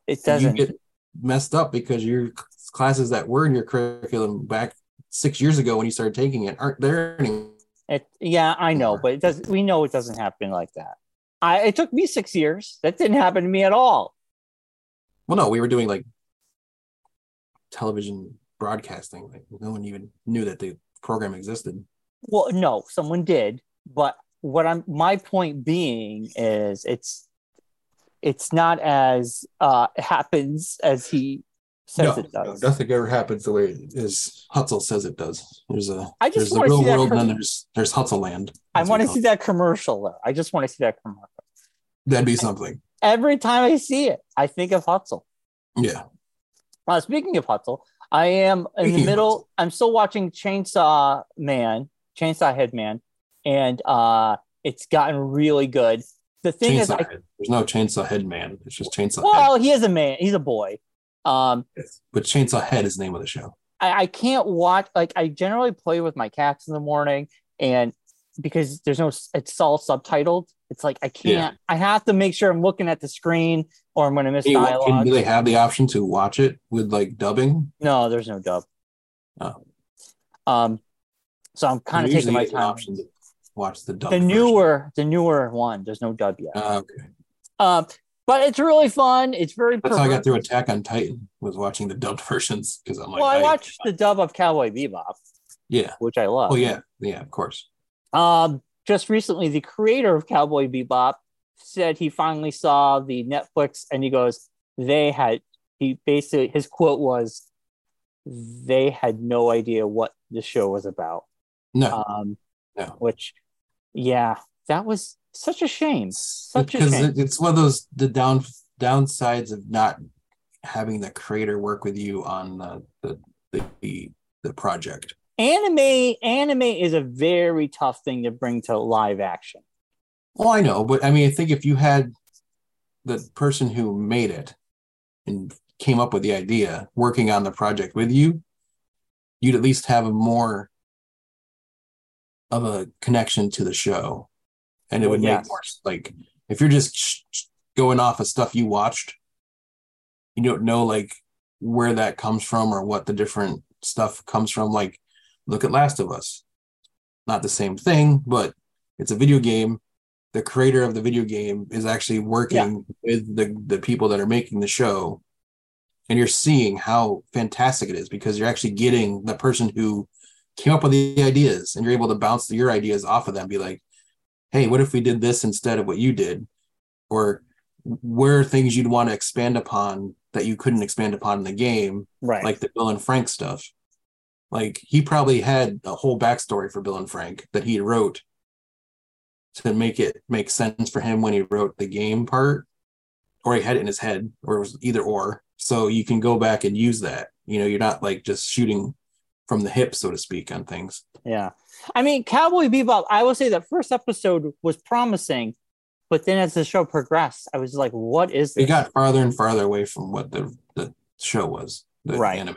It doesn't. You get messed up because your classes that were in your curriculum back six years ago when you started taking it aren't there anymore. It, yeah, I know, but it does. We know it doesn't happen like that. I. It took me six years. That didn't happen to me at all. Well, no, we were doing like television broadcasting. Like no one even knew that the program existed. Well, no, someone did, but what I'm. My point being is, it's. It's not as uh happens as he says no, it does. no, nothing ever happens the way as Hutzel says it does. There's a I just there's the real world and then there's there's Hutzel land. I want to see that commercial though. I just want to see that commercial. That'd be something. Every time I see it, I think of Hutzel. Yeah. Uh, speaking of Hutzel, I am in Speaking the middle. I'm still watching Chainsaw Man, Chainsaw Head Man, and uh, it's gotten really good. The thing is, I. There's no chainsaw head man. It's just chainsaw well, he is a man. He's a boy. Um. But chainsaw head is the name of the show. I, I can't watch. Like, I generally play with my cats in the morning, and because there's no, it's all subtitled. It's like I can't. I have to make sure I'm looking at the screen, or I'm going to miss Hey, dialogue. can- do they have the option to watch it with like dubbing? No, there's no dub. Oh. Um, so I'm kind of taking my time. option to watch the dub. The newer, the newer one. There's no dub yet. okay. Um, but it's really fun. It's very. That's how I got through Attack on Titan was watching the dubbed [laughs] versions because I'm like, well, I I- watched the dub of Cowboy Bebop, Yeah. which I love. Oh yeah. Yeah. Of course. Um, just recently, the creator of Cowboy Bebop said he finally saw the Netflix, and he goes, "They had." He basically his quote was, "They had no idea what the show was about." No. Um, No. which, yeah, that was such a shame. Such a because shame. it, it's one of those the down downsides of not having the creator work with you on the the the, the project. Anime, anime is a very tough thing to bring to live action. Well, I know, but I mean, I think if you had the person who made it and came up with the idea working on the project with you, you'd at least have a more of a connection to the show, and it would make more like if you're just going off of stuff you watched, you don't know like where that comes from or what the different stuff comes from. Like, look at Last of Us, not the same thing, but it's a video game. The creator of the video game is actually working with the, the people that are making the show. And you're seeing how fantastic it is because you're actually getting the person who came up with the ideas and you're able to bounce your ideas off of them be like hey what if we did this instead of what you did? Or where are things you'd want to expand upon that you couldn't expand upon in the game Right. like the bill and frank stuff? Like he probably had a whole backstory for bill and frank that he wrote to make it make sense for him when he wrote the game part or he had it in his head or it was either or. So you can go back and use that. You know you're not like just shooting from the hip so to speak on things Yeah. I mean, Cowboy Bebop, I will say that first episode was promising, but then as the show progressed, I was like, what is it got farther and farther away from what the the show was the Right. anime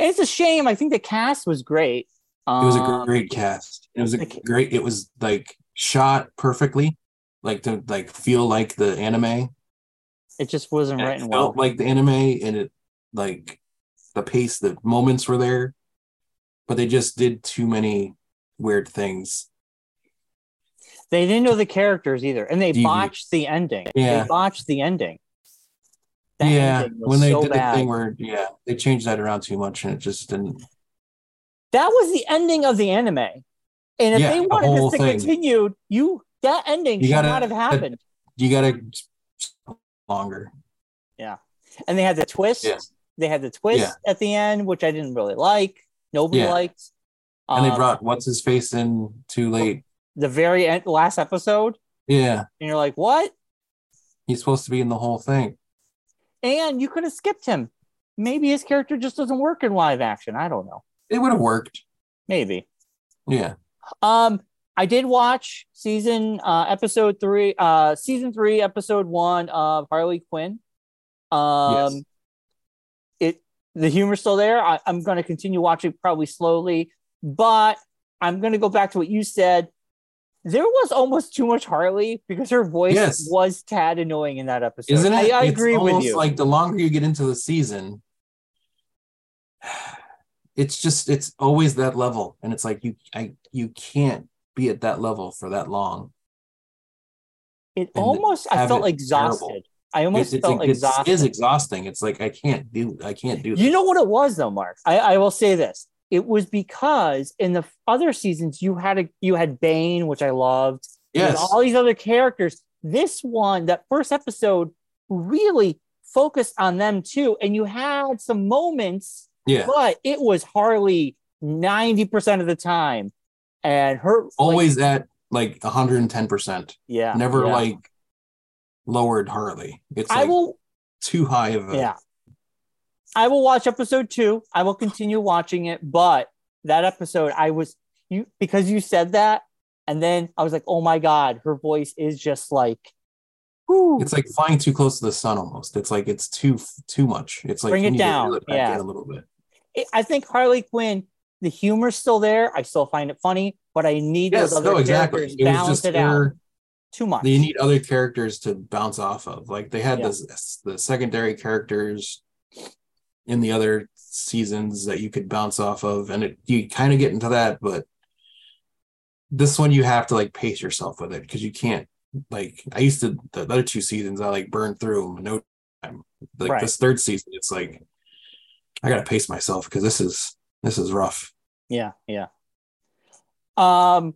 it's a shame. I think the cast was great. It was a Um, great cast. It was a great. It was like shot perfectly, like to like feel like the anime. It just wasn't And it written well. like the anime, and it like the pace, the moments were there, but they just did too many weird things. They didn't know the characters either, and they botched the ending. Yeah. They botched the ending. That yeah, ending when they so did bad. the thing where yeah, they changed that around too much, and it just didn't. that was the ending of the anime. And if Yeah, they wanted whole this to thing. continue, you that ending You should gotta- not have happened. You gotta longer. Yeah, and they had the twist. Yeah. They had the twist Yeah. at the end, which I didn't really like. Nobody Yeah. liked. And they Um, brought what's his face in too late. the very end, last episode, Yeah, and you're like, "What?" he's supposed to be in the whole thing. And you could have skipped him. Maybe his character just doesn't work in live action. I don't know. It would have worked. Maybe. Yeah. Um, I did watch season uh episode three, uh season three, episode one of Harley Quinn. Um Yes. The humor's still there. I, I'm gonna continue watching probably slowly, but I'm gonna go back to what you said. There was almost too much Harley because her voice Yes. was tad annoying in that episode. Isn't it? I, I agree with you. Like the longer you get into the season, it's just it's always that level, and it's like you I you can't be at that level for that long. it and almost I felt it exhausted. terrible. I almost It's, felt like, it's, exhausted. is exhausting. It's like I can't do I can't do. You know what it was though, Mark. I, I will say this. It was because in the other seasons you had a you had Bane, which I loved. Yes. all these other characters. This one, that first episode, really focused on them too. And you had some moments, Yeah. but it was Harley 90% of the time. And her like, Always at like 110%. yeah. Never yeah. like lowered Harley. It's I like will too high of a Yeah. I will watch episode two. I will continue watching it, but that episode, I was you because you said that, and then I was like, oh my god, her voice is just like, whew. It's like flying too close to the sun almost. It's like it's too too much. It's like Bring it down. it Yeah. a little bit. It- I think Harley Quinn, the humor's still there. I still find it funny, but I need Yes, those other no, exactly. characters It balance just it out her- too much. you need other characters to bounce off of. Like they had Yeah. this the secondary characters in the other seasons that you could bounce off of, and it you kind of get into that, but this one you have to like pace yourself with it because you can't like I used to the other two seasons I like burned through them no time. Like Right. this third season, it's like I gotta pace myself because this is this is rough. yeah, yeah. Um,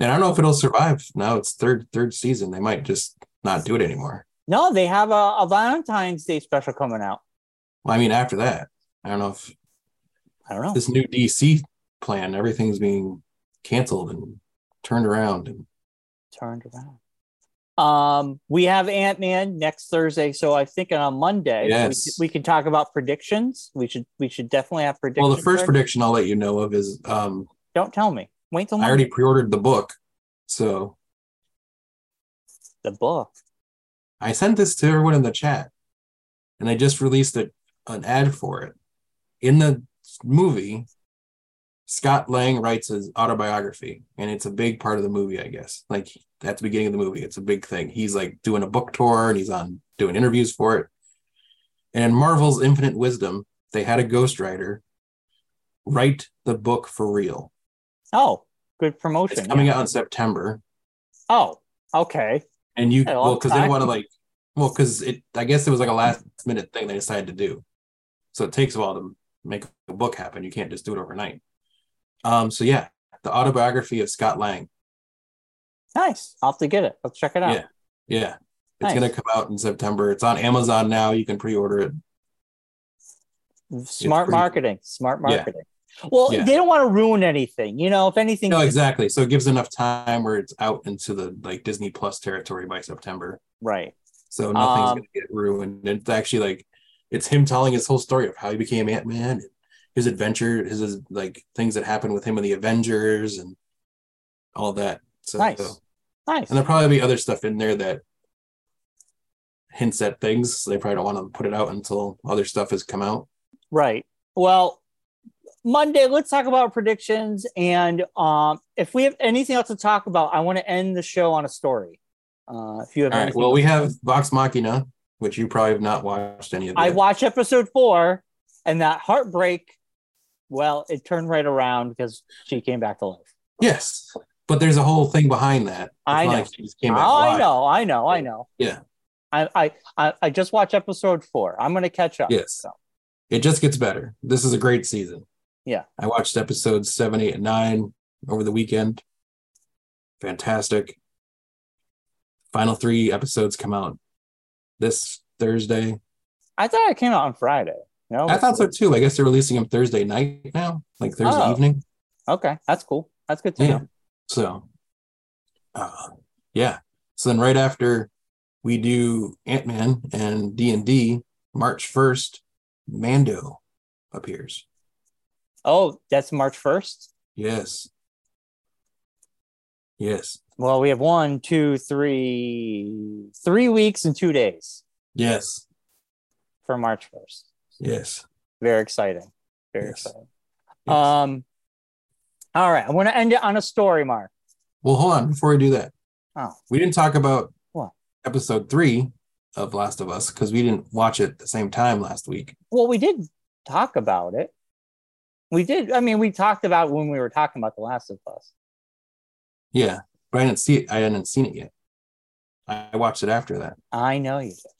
And I don't know if it'll survive. Now it's third third season. They might just not do it anymore. no, they have a, a Valentine's Day special coming out. Well, I mean, after that, I don't know if I don't know. this new DC plan, everything's being canceled and turned around. And turned around. Um, we have Ant Man next Thursday, so I think on Monday Yes. we, we can talk about predictions. We should we should definitely have predictions. well, the first prediction I'll let you know of is um, Don't tell me. Wait till I already pre-ordered the book, so the book. I sent this to everyone in the chat, and I just released a, an ad for it. In the movie, Scott Lang writes his autobiography, and it's a big part of the movie, I guess. Like at the beginning of the movie, it's a big thing. He's like doing a book tour and he's on doing interviews for it. And in Marvel's Infinite Wisdom, they had a ghostwriter write the book for real. Oh, good promotion. It's coming yeah. out in September. Oh, okay. And you well, because they want to like well, because it I guess it was like a last minute thing they decided to do. So it takes a while to make a book happen. You can't just do it overnight. Um, so yeah, the autobiography of Scott Lang. Nice. I'll have to get it. Let's check it out. Yeah. Yeah. It's Nice. gonna come out in September. It's on Amazon now. You can pre-order it. Smart pretty- marketing. Smart marketing. Well, Yeah. they don't want to ruin anything. You know, if anything, No, exactly. So it gives enough time where it's out into the like Disney Plus territory by September. right. So nothing's Um, gonna get ruined. It's actually like it's him telling his whole story of how he became Ant Man, his adventure, his, his like things that happened with him and the Avengers and all that. So, Nice. Nice. and there'll probably be other stuff in there that hints at things. So they probably don't want to put it out until other stuff has come out. Right. Well, Monday, let's talk about predictions. And um, if we have anything else to talk about, I want to end the show on a story. Uh, if you have right. Well, we have Vox Machina, which you probably have not watched any of. I yet. watched episode four, and that heartbreak, well, it turned right around because she came back to life. Yes, but there's a whole thing behind that. It's I know. like she just came Oh, back I know, I know, I know. Yeah. I, I, I, I just watched episode four. I'm going to catch up. Yes. So, It just gets better. This is a great season. Yeah. I watched episodes seven, eight, and nine over the weekend. Fantastic. Final three episodes come out this Thursday. I thought it came out on Friday. No, I thought so too. I guess they're releasing them Thursday night now, like Thursday Oh. evening. Okay, that's cool. That's good to Yeah. know. So, uh, yeah. So then, right after we do Ant Man and D and D, March first, Mando appears. Oh, that's March 1st. Yes. Yes. Well, we have one, two, three, three weeks and two days Yes. for March 1st. Yes. Very exciting. Very Yes. exciting. Yes. Um, all right. I want to end it on a story, Mark. well, hold on before we do that. Oh, We didn't talk about What? episode three of Last of Us because we didn't watch it at the same time last week. well, we did talk about it. We did. I mean, we talked about when we were talking about The Last of Us. Yeah, but I didn't see it. I hadn't seen it yet. I watched it after that, I know you did.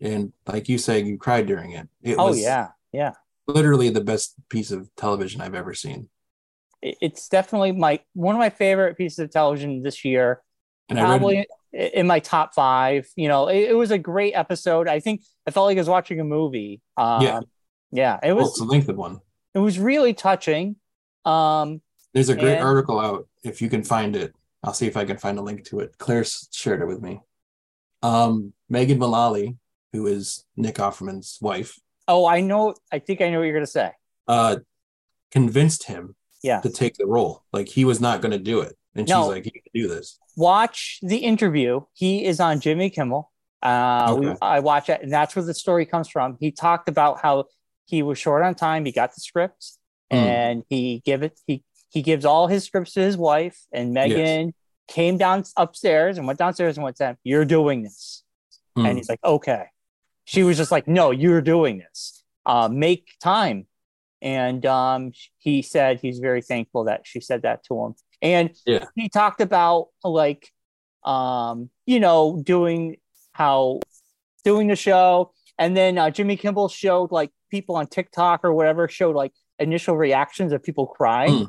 and like you said, you cried during it. It Oh, was yeah. Yeah. literally the best piece of television I've ever seen. It's definitely my one of my favorite pieces of television this year. And I read, probably in my top five. You know, it, it was a great episode. I think I felt like I was watching a movie. Um, Yeah. yeah, it well, was it's the length of one. It was really touching. Um, There's a great And- article out if you can find it. I'll see if I can find a link to it. Claire shared it with me. Um, Megan Mullally, who is Nick Offerman's wife, oh, I know. I think I know what you're gonna say. uh, convinced him Yeah, to take the role. Like he was not going to do it, and she's No. like, "You can do this." watch the interview. He is on Jimmy Kimmel. Uh, we, I watch it, and that's where the story comes from. He talked about how he was short on time. He got the scripts, Mm. and he give it. He he gives all his scripts to his wife, and Megan came down upstairs and went downstairs and went to him. You're doing this, Hmm. and he's like, okay. She was just like, no, you're doing this. Uh, make time. And um, he said he's very thankful that she said that to him. And Yeah. he talked about like, um, you know, doing how doing the show, and then uh, Jimmy Kimmel showed like people on TikTok or whatever showed like initial reactions of people crying, Mm.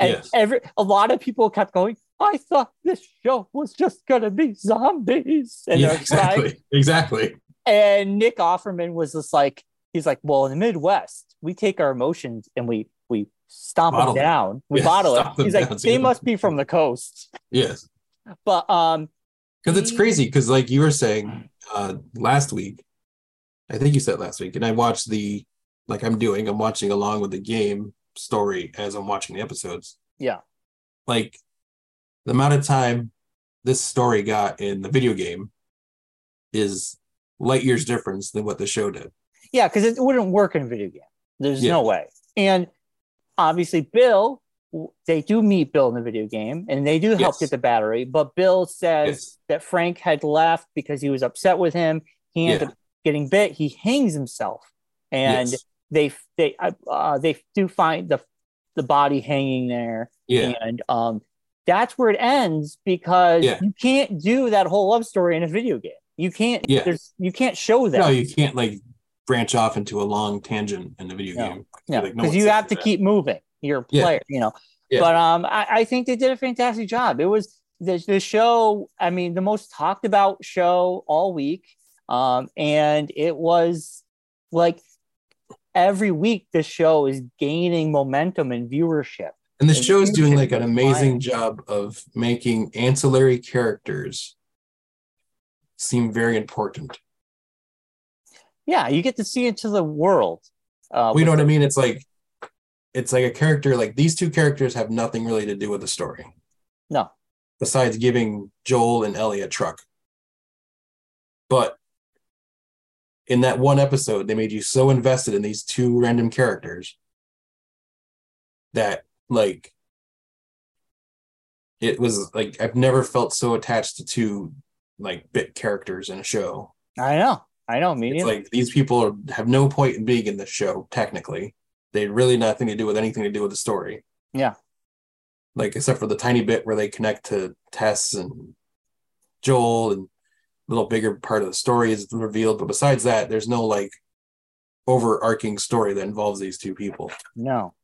and Yes. every a lot of people kept going. I thought this show was just gonna be zombies, and yeah, they're crying. exactly, exactly. And Nick Offerman was just like, he's like, well, in the Midwest, we take our emotions and we we stomp Bottle them them. down. We Yeah, bottle it. them He's like, they too. must be from the coast. Yes, But um, because it's crazy. Because like you were saying uh, last week, I think you said last week, and I watched the like I'm doing. I'm watching along with the game story as I'm watching the episodes. yeah, Like the amount of time this story got in the video game is light years difference than what the show did. yeah, because it wouldn't work in a video game. There's Yeah. no way. And obviously, Bill, they do meet Bill in the video game, and they do help Yes. get the battery. But Bill says Yes. that Frank had left because he was upset with him. He ended Yeah. up getting bit. He hangs himself, and Yes. they they uh, they do find the the body hanging there, Yeah. and um, that's where it ends because Yeah. you can't do that whole love story in a video game. You can't. Yeah. There's you can't show that. No, you can't like branch off into a long tangent in the video No. game. Yeah, Like, no because you have to that. keep moving. You're a Yeah. player, you know. Yeah. But um, I, I think they did a fantastic job. It was the the show. I mean, the most talked about show all week. Um, and it was like every week the show is gaining momentum and viewership. And the And show is doing like an amazing job of making ancillary characters seem very important. Yeah, you get to see into the world. Uh, We know what I mean? It's like it's like a character like these two characters have nothing really to do with the story No, besides giving Joel and Ellie a truck. But in that one episode, they made you so invested in these two random characters that like it was like I've never felt so attached to two like bit characters in a show. I know. I know. Me It's like these people are, have no point in being in the show technically. They really nothing to do with anything to do with the story. Yeah. Like except for the tiny bit where they connect to Tess and Joel and little bigger part of the story is revealed. But besides that, there's no like overarching story that involves these two people. No.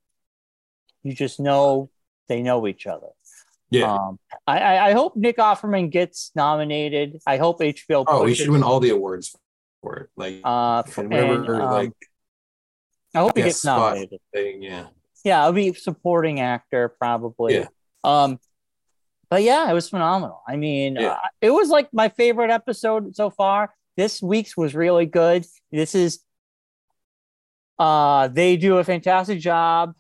You just know they know each other. Yeah. Um, I, I, I hope Nick Offerman gets nominated. I hope HBO. oh, he should win all the awards for it. Like Uh, and for, and, whatever um, like I hope he gets nominated. thing, yeah. Yeah, I'll be supporting actor probably. Yeah. Um, but yeah, it was phenomenal. I mean, Yeah. uh, it was like my favorite episode so far. This week's was really good. This is, uh, they do a fantastic job,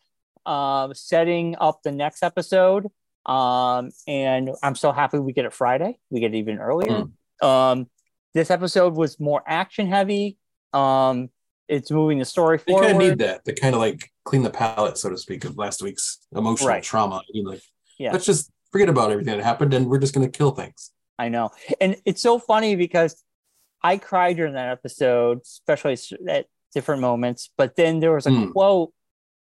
uh, setting up the next episode. Um, and I'm so happy we get it Friday. We get it even earlier. Um, this episode was more action heavy. Um, it's moving the story They forward. kind of need that to kind of like clean the palate, so to speak, of last week's emotional Right. trauma. You know, like, Yeah. let's just forget about everything that happened and we're just gonna kill things. I know. And it's so funny because I cried during that episode, especially at different moments. But then there was a Hmm. quote,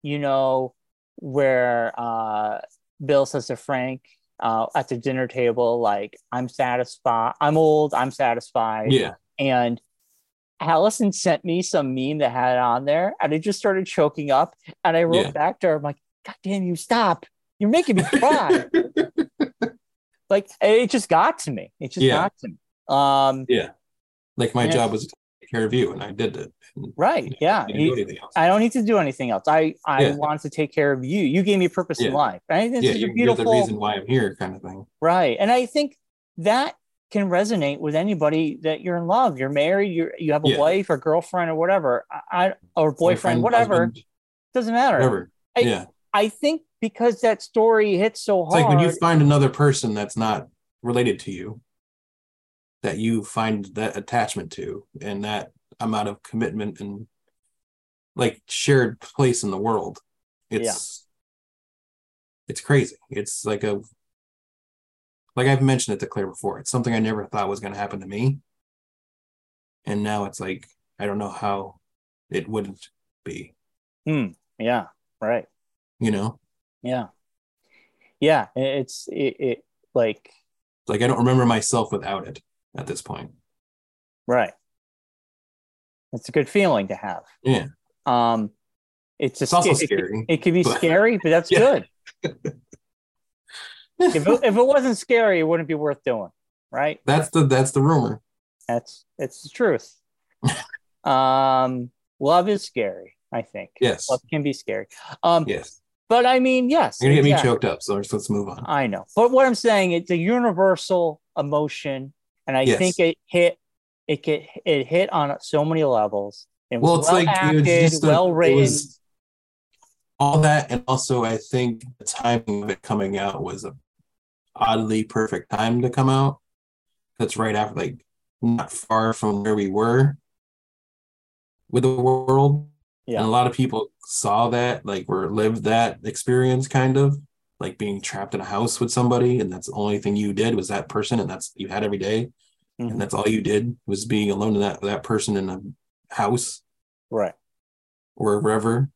you know, where uh, Bill says to Frank uh, at the dinner table, like, I'm satisfied. I'm old. I'm satisfied. Yeah. And Allison sent me some meme that had it on there, and I just started choking up. And I wrote Yeah. back to her, I'm like, God damn you, stop. You're making me cry. [laughs] like, it just got to me. It just Yeah. got to me. Um, yeah. Like my job was to take care of you, and I did it. And right. Yeah. I didn't do He- anything else. I don't need to do anything else. I, I Yeah. wanted to take care of you. You gave me a purpose in life. And I this yeah, you're, you're beautiful the reason why I'm here, kind of thing. Right. And I think that can resonate with anybody that you're in love. You're married, you're you have a Yeah. wife or girlfriend or whatever. I, I or boyfriend, whatever. husband, Doesn't matter. whatever. I- yeah, I think because that story hits so it's hard. like when you find another person that's not related to you, that you find that attachment to, and that amount of commitment and like shared place in the world. It's it's crazy. It's like a like I've mentioned it to Claire before. It's something I never thought was going to happen to me, and now it's like I don't know how it wouldn't be. Hmm. yeah, right. You know, Yeah. Yeah. It's it, it like like I don't remember myself without it at this point. right. It's a good feeling to have. Yeah. Um it's a It's also sca- it- scary. It, could be but- scary, but that's [laughs] Yeah. good. [laughs] if, it, if it wasn't scary, it wouldn't be worth doing, right? that's the that's the rumor. That's it's the truth. [laughs] um, love is scary. I think. Yes. Love can be scary. Um, Yes. But I mean, yes. You're gonna get me choked up, so let's, let's move on. I know, but what I'm saying, it's a universal emotion, and I Yes. think it hit. It get it hit on so many levels. It was Well, it's well like it acted, just well it written. all that, and also I think the timing of it coming out was a oddly perfect time to come out. That's right after, like, not far from where we were with the world. Yeah. And a lot of people saw that, like, or lived that experience, kind of like being trapped in a house with somebody, and that's the only thing you did was that person, and that's you had every day, Mhm. and that's all you did was being alone in that that person in a house right. or wherever.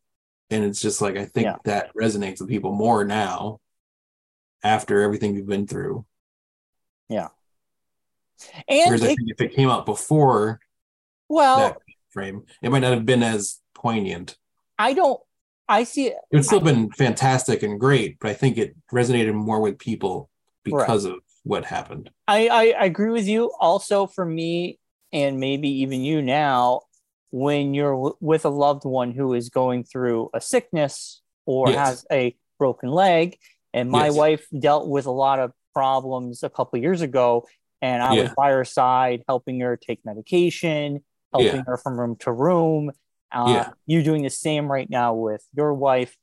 And it's just like I think Yeah. that resonates with people more now after everything we've been through. Yeah and Whereas I think if it came out before well, that frame, it might not have been as poignant. I don't. I see. It would still been fantastic and great, but I think it resonated more with people because of what happened. I, I I agree with you. Also, for me, and maybe even you now, when you're w- with a loved one who is going through a sickness or Yes. has a broken leg, and my Yes. wife dealt with a lot of problems a couple years ago, and I was by her side helping her take medication, helping Yeah. her from room to room. Uh, Yeah. You doing the same right now with your wife.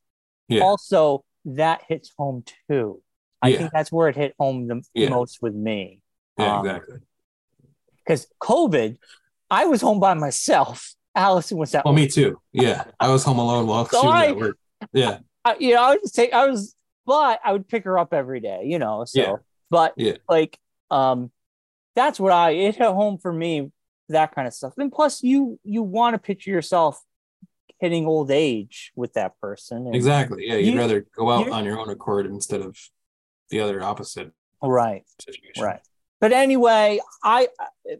Yeah. Also, that hits home too. I Yeah. think that's where it hit home the Yeah. most with me Yeah, Um, exactly. because COVID, I was home by myself. [laughs] Allison was at Well, work. me too. Yeah, I was home alone while [laughs] So she was I- at work. Yeah, [laughs] I, you know, I would say I was, but I would pick her up every day, you know. So, Yeah. but Yeah. like, um, that's what I it hit home for me. That kind of stuff, and plus, you you want to picture yourself hitting old age with that person. and- exactly. Yeah, you'd You- rather go out on your own accord instead of the other opposite Right. situation. Right. But anyway, I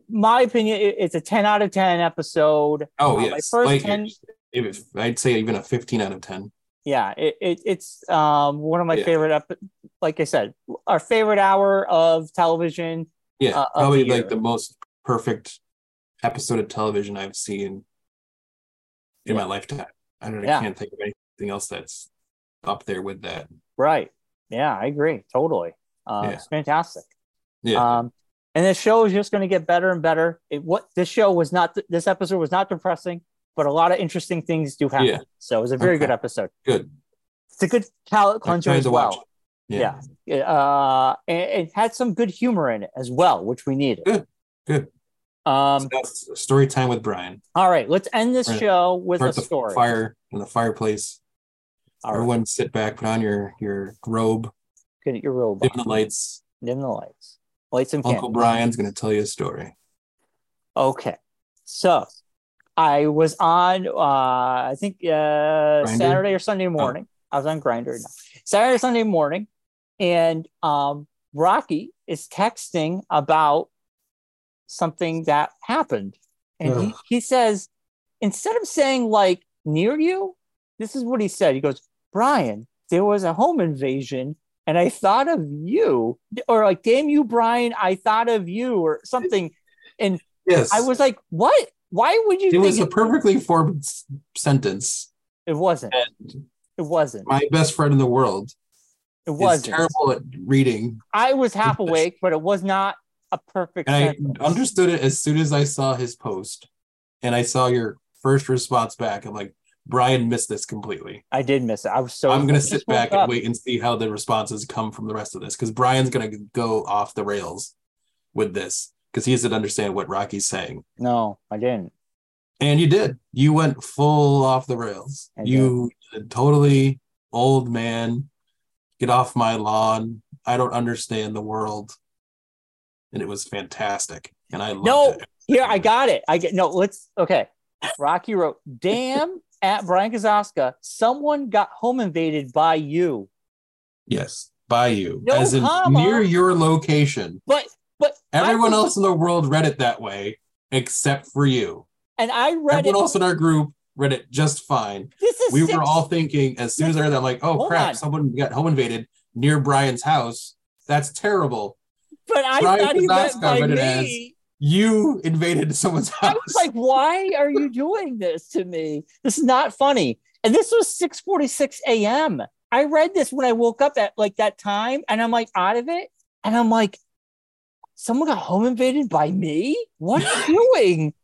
my opinion, it's a ten out of ten episode. Oh Uh, my yes, first light 10. If, I'd say even a fifteen out of ten. Yeah, it, it it's um one of my Yeah. favorite. Ep- like I said, our favorite hour of television. Yeah, Uh, probably like the most perfect episode of television I've seen in my lifetime. I don't. Yeah. I can't think of anything else that's up there with that. Right. Yeah, I agree totally. Uh, Yeah. It's fantastic. Yeah. Um, and this show is just going to get better and better. It what this show was not. This episode was not depressing, but a lot of interesting things do happen. Yeah. So it was a very Okay. good episode. Good. It's a good palate cleanser as well. Yeah. It, uh, and it had some good humor in it as well, which we needed. Good. Good. Um, So that's story time with Brian. all right, let's end this Right. show with a story. fire in the fireplace. All right, Everyone sit back, put on your your robe, get your robe dim on. the lights. Dim the lights. Light some Uncle candles. Brian's gonna tell you a story. Okay. So I was on uh I think uh Saturday or Oh. Sunday morning. I was on Grinder now. Saturday, Sunday morning, and um Rocky is texting about something that happened. And he, he says, instead of saying like near you, this is what he said. He goes, Brian, there was a home invasion and I thought of you. Or like, damn you, Brian, I thought of you, or something. And yes. I was like, what? Why would you it was a perfectly formed sentence. it wasn't? And It wasn't. my best friend in the world It wasn't. terrible at reading. I was half awake, but it was not a perfect And I understood it as soon as I saw his post and I saw your first response back. I'm like, Brian missed this completely. I did miss it. I was so. I'm gonna sit back up. and wait and see how the responses come from the rest of this because Brian's gonna go off the rails with this because he doesn't understand what Rocky's saying. No, I didn't. And you did. You went full off the rails. I you totally old man. Get off my lawn. I don't understand the world. And it was fantastic. And I loved No, it. Here, I got it. I get no. Let's okay. Rocky wrote, "Damn." At Brian Kazaska, someone got home invaded by you. Yes, by you. No as in comma. near your location. But but Everyone else in the world read it that way, except for you. and I read Everyone it. else in our group read it just fine. This is We six, were all thinking as soon as I read that, I'm like, oh crap, on. someone got home invaded near Brian's house. That's terrible. But I Brian thought he meant by me. You invaded someone's house. I was like, why are you doing this to me? This is not funny. And this was 6:46 a.m. I read this when I woke up at like that time, and I'm like out of it, and I'm like, someone got home invaded by me. What are you [laughs] doing?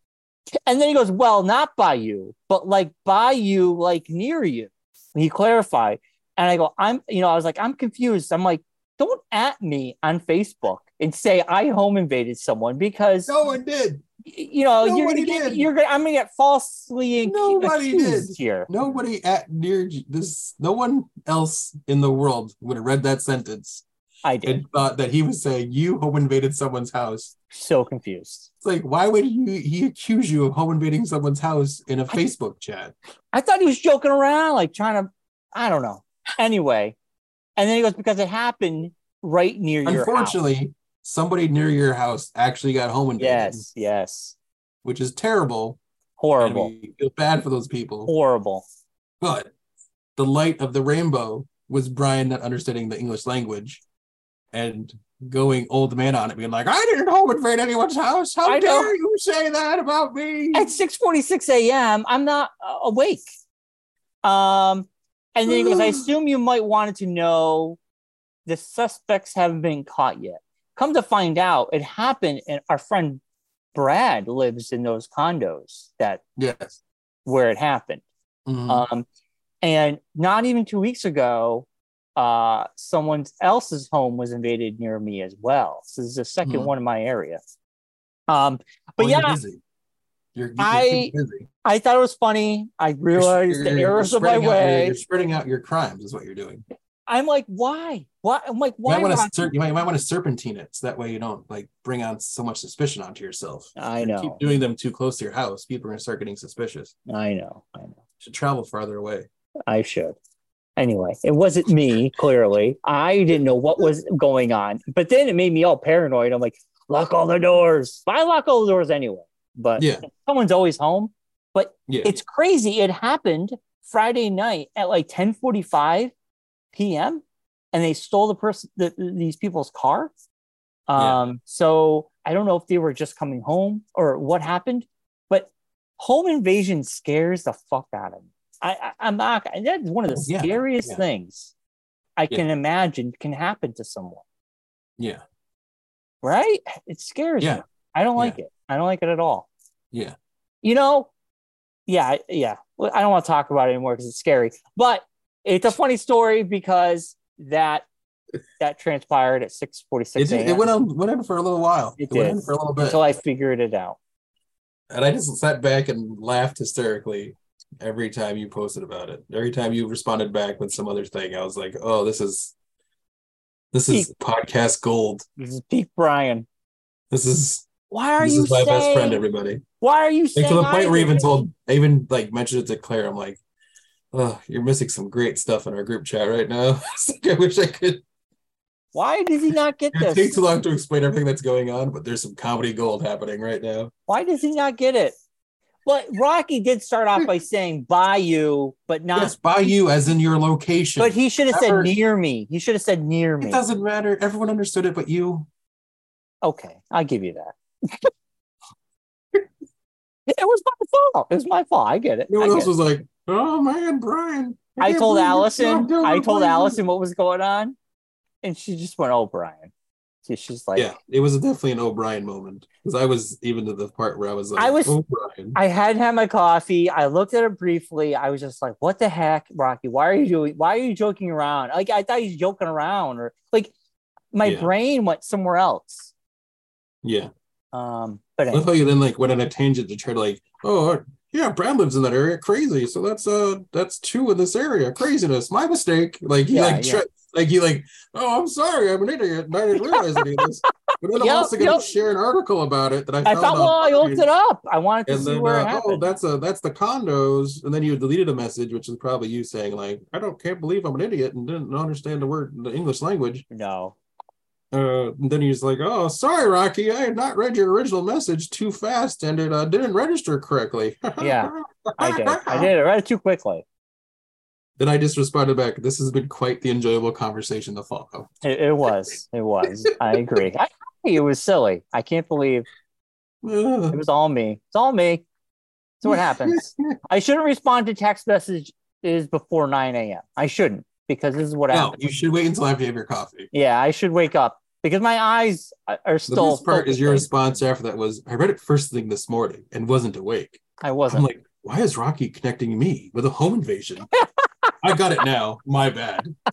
And then he goes, well, not by you, but like by you, like near you. He clarified, and I go, I'm, you know, I was like, I'm confused. I'm like, don't at me on Facebook and say I home invaded someone because no one did. you know, you're gonna you're gonna, I'm gonna get falsely Nobody accused did. here. Nobody at near this. No one else in the world would have read that sentence I did. and thought that he was saying you home invaded someone's house. so confused. It's like, why would you he accuse you of home invading someone's house in a Facebook chat? I thought he was joking around, like trying to, I don't know. Anyway, and then he goes because it happened right near your. Unfortunately, somebody near your house actually got home invaded, Yes, yes, which is terrible. horrible, And feel bad for those people. horrible. But the light of the rainbow was Brian not understanding the English language and going old man on it, being like, I didn't home invade anyone's house. How I know. dare you say that about me? At 6:46 a.m., I'm not uh, awake. Um, and then he goes, I [sighs] assume you might wanted to know the suspects haven't been caught yet. Come to find out, it happened, and our friend Brad lives in those condos that yes. where it happened. Mhm. Um, and not even two weeks ago, uh, someone else's home was invaded near me as well. So this is the 2nd Mhm. one in my area. Um, but Oh, you're yeah, busy. You're, you're I- busy. I thought it was funny. I realized the you're- you're errors of my spreading out your- way. You're spreading out your crimes, is what you're doing. I'm like, why? Why? I'm like, You why? might want to ser- you might, you might want to serpentine it, so that way you don't like bring on so much suspicion onto yourself. I You know. Keep doing them too close to your house. People are gonna start getting suspicious. I know. I know. You should travel farther away. I should. Anyway, it wasn't me, clearly. I didn't know what was going on. But then it made me all paranoid. I'm like, lock all the doors. I lock all the doors anyway. But Yeah. someone's always home. But yeah. It's crazy. It happened Friday night at like 10:45 p.m. and they stole the person the, these people's car. Yeah. Um, so I don't know if they were just coming home or what happened, but home invasion scares the fuck out of me. I, I I'm not that's one of the Yeah, scariest yeah. things I Yeah. can imagine can happen to someone, yeah. right? It scares Yeah. me. I don't like it. I don't like it at all. Yeah. you know, yeah, yeah. I don't want to talk about it anymore because it's scary. But it's a funny story because that that transpired at six forty It, six did- it went on went on for a little while. It went did. on for a little bit. until I figured it out. And I just sat back and laughed hysterically every time you posted about it. Every time you responded back with some other thing, I was like, "Oh, this is this is podcast gold. This is peak Brian. This is Why are this you is my saying? best friend." Everybody, why are you saying? to the point where I even told, I even like mentioned it to Claire. I'm like, "Oh, you're missing some great stuff in our group chat right now." [laughs] Like, I wish I could. Why does he not get this? It takes too long to explain everything that's going on, but there's some comedy gold happening right now. Why does he not get it? But Rocky did start off by saying "Bayou," but not. Yes, by you as in your location. But he should have said near me. He should have said near it doesn't matter. Everyone understood it, but you. Okay, I'll give you that. [laughs] it was my fault. It was my fault. I get it. No one else it. was like, "Oh man, Brian." I can't told Allison. I told Brian." Allison what was going on, and she just went, "Oh, Brian." She, she's like, yeah, it was definitely an O'Brien moment because I was even to the part where I was like, I was- O'Brien. I hadn't had my coffee. I looked at it briefly. I was just like, "What the heck, Rocky? Why are you doing? Why are you joking around? Like I thought he's joking around, or like my Yeah. brain went somewhere else." yeah, Um, but I love anyway, how you then like went on a tangent to try to like, oh yeah, Brad lives in that area, crazy. So that's uh that's two in this area, craziness. My mistake. Like he Yeah, like yeah. tri- like he like, oh I'm sorry, I'm an idiot. and I didn't [laughs] realize any of this. But then I'm also gonna yep. share an article about it that I I found thought, well, I looked it up. I wanted to and see then where it uh, oh that's a that's the condos and then you deleted a message which is probably you saying like i don't can't believe i'm an idiot and didn't understand the word the english language no, uh then he's like oh sorry rocky i had not read your original message too fast and it uh, didn't register correctly [laughs] Yeah, I did. I did. I read it too quickly. then i just responded back this has been quite the enjoyable conversation to follow It, it was. It was. I agree. [laughs] I, it was silly. I can't believe it was all me. It's all me. So what happens? [laughs] I shouldn't respond to text messages before 9 a.m. I shouldn't because this is what no happens. you should wait until after you have your coffee Yeah, I should wake up because my eyes are the still. best part is your response after that was i read it first thing this morning and wasn't awake I wasn't. I'm like, why is Rocky connecting me with a home invasion? [laughs] I got it now. My bad. [laughs]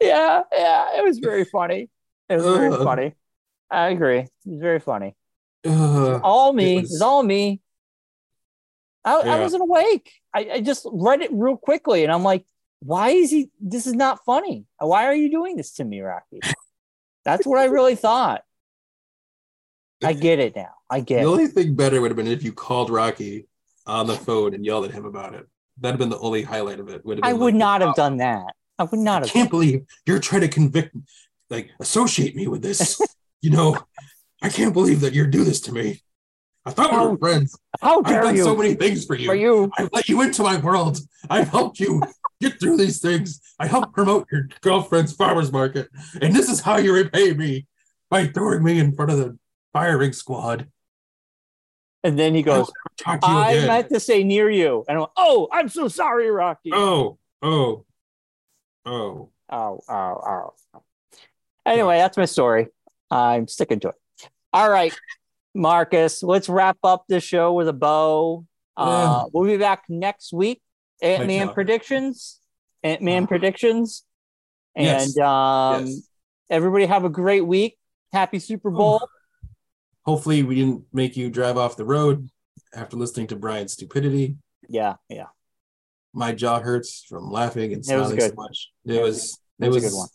yeah, yeah. It was very funny. It was very Uh. funny. I agree. It was very funny. Uh, All me. it It was- was all me. I, I wasn't awake. I, I just read it real quickly and I'm like, why is he? This is not funny. Why are you doing this to me, Rocky? That's what I really thought. I get it now. I the get it. The only thing better would have been if you called Rocky on the phone and yelled at him about it. That'd have been the only highlight of it. Would have I would like, not have oh, done that. I would not I have. can't believe you're trying to convict, like, associate me with this. you know, I can't believe that you're do this to me. I thought we were friends. How I've dare done you? so many things for you. for you. I've let you into my world. I've helped you get through these things. I help promote your girlfriend's farmer's market. And this is how you repay me by throwing me in front of the firing squad. And then he goes, Talk to you I again. meant to say near you. And I went, oh, I'm so sorry, Rocky. oh, oh, oh. Oh, oh, oh. Anyway, that's my story. I'm sticking to it. All right, Marcus, let's wrap up this show with a bow. Uh, we'll be back next week. Ant Man predictions. Ant Man Uh, predictions. And yes, um, yes. everybody have a great week. Happy Super Bowl. hopefully we didn't make you drive off the road after listening to Brian's stupidity. Yeah, yeah. My jaw hurts from laughing and smiling so much. It was It it was was a good one.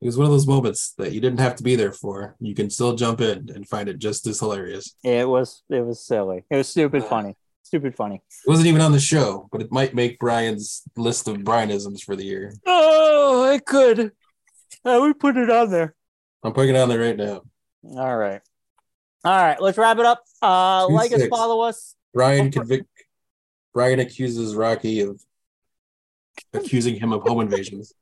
It was one of those moments that you didn't have to be there for. You can still jump in and find it just as hilarious. It was it was silly. It was stupid Uh, funny. Stupid funny. It wasn't even on the show, but it might make Brian's list of Brianisms for the year. Oh, I could. I would put it on there. I'm putting it on there right now. All right. All right, let's wrap it up. Uh Two like us, follow us. Brian convict Brian accuses Rocky of accusing him of home invasions.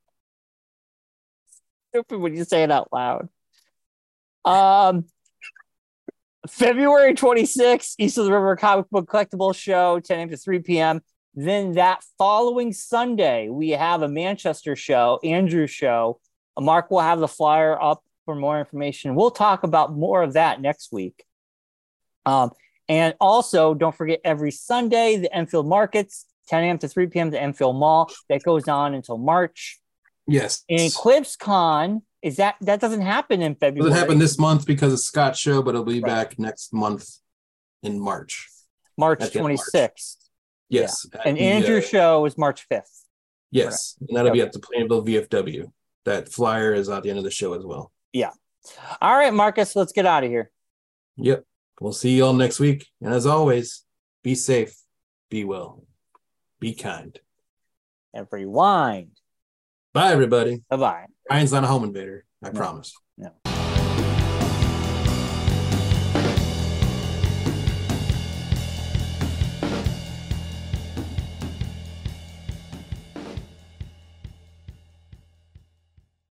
[laughs] Stupid when you say it out loud. Um February 26th, East of the River Comic Book Collectible Show, 10 a.m. to 3 p.m. Then that following Sunday, we have a Manchester show, Andrew show. Mark will have the flyer up for more information. We'll talk about more of that next week. Um, and also, don't forget every Sunday, the Enfield Markets, 10 a.m. to 3 p.m. the Enfield Mall. That goes on until March. Yes. And ClipsCon is that that doesn't happen in February. doesn't happen this month because of Scott's show, but it'll be Right. back next month in March. March at the end of 26th. Yes. at And the, Andrew's uh, show is March 5th. Yes. And that'll be at the Plainville VFW. That flyer is at the end of the show as well. Yeah. All right, Marcus, let's get out of here. Yep. We'll see you all next week. And as always, be safe, be well, be kind. And rewind. Bye, everybody. Bye bye. Brian's not a home invader. I No. promise.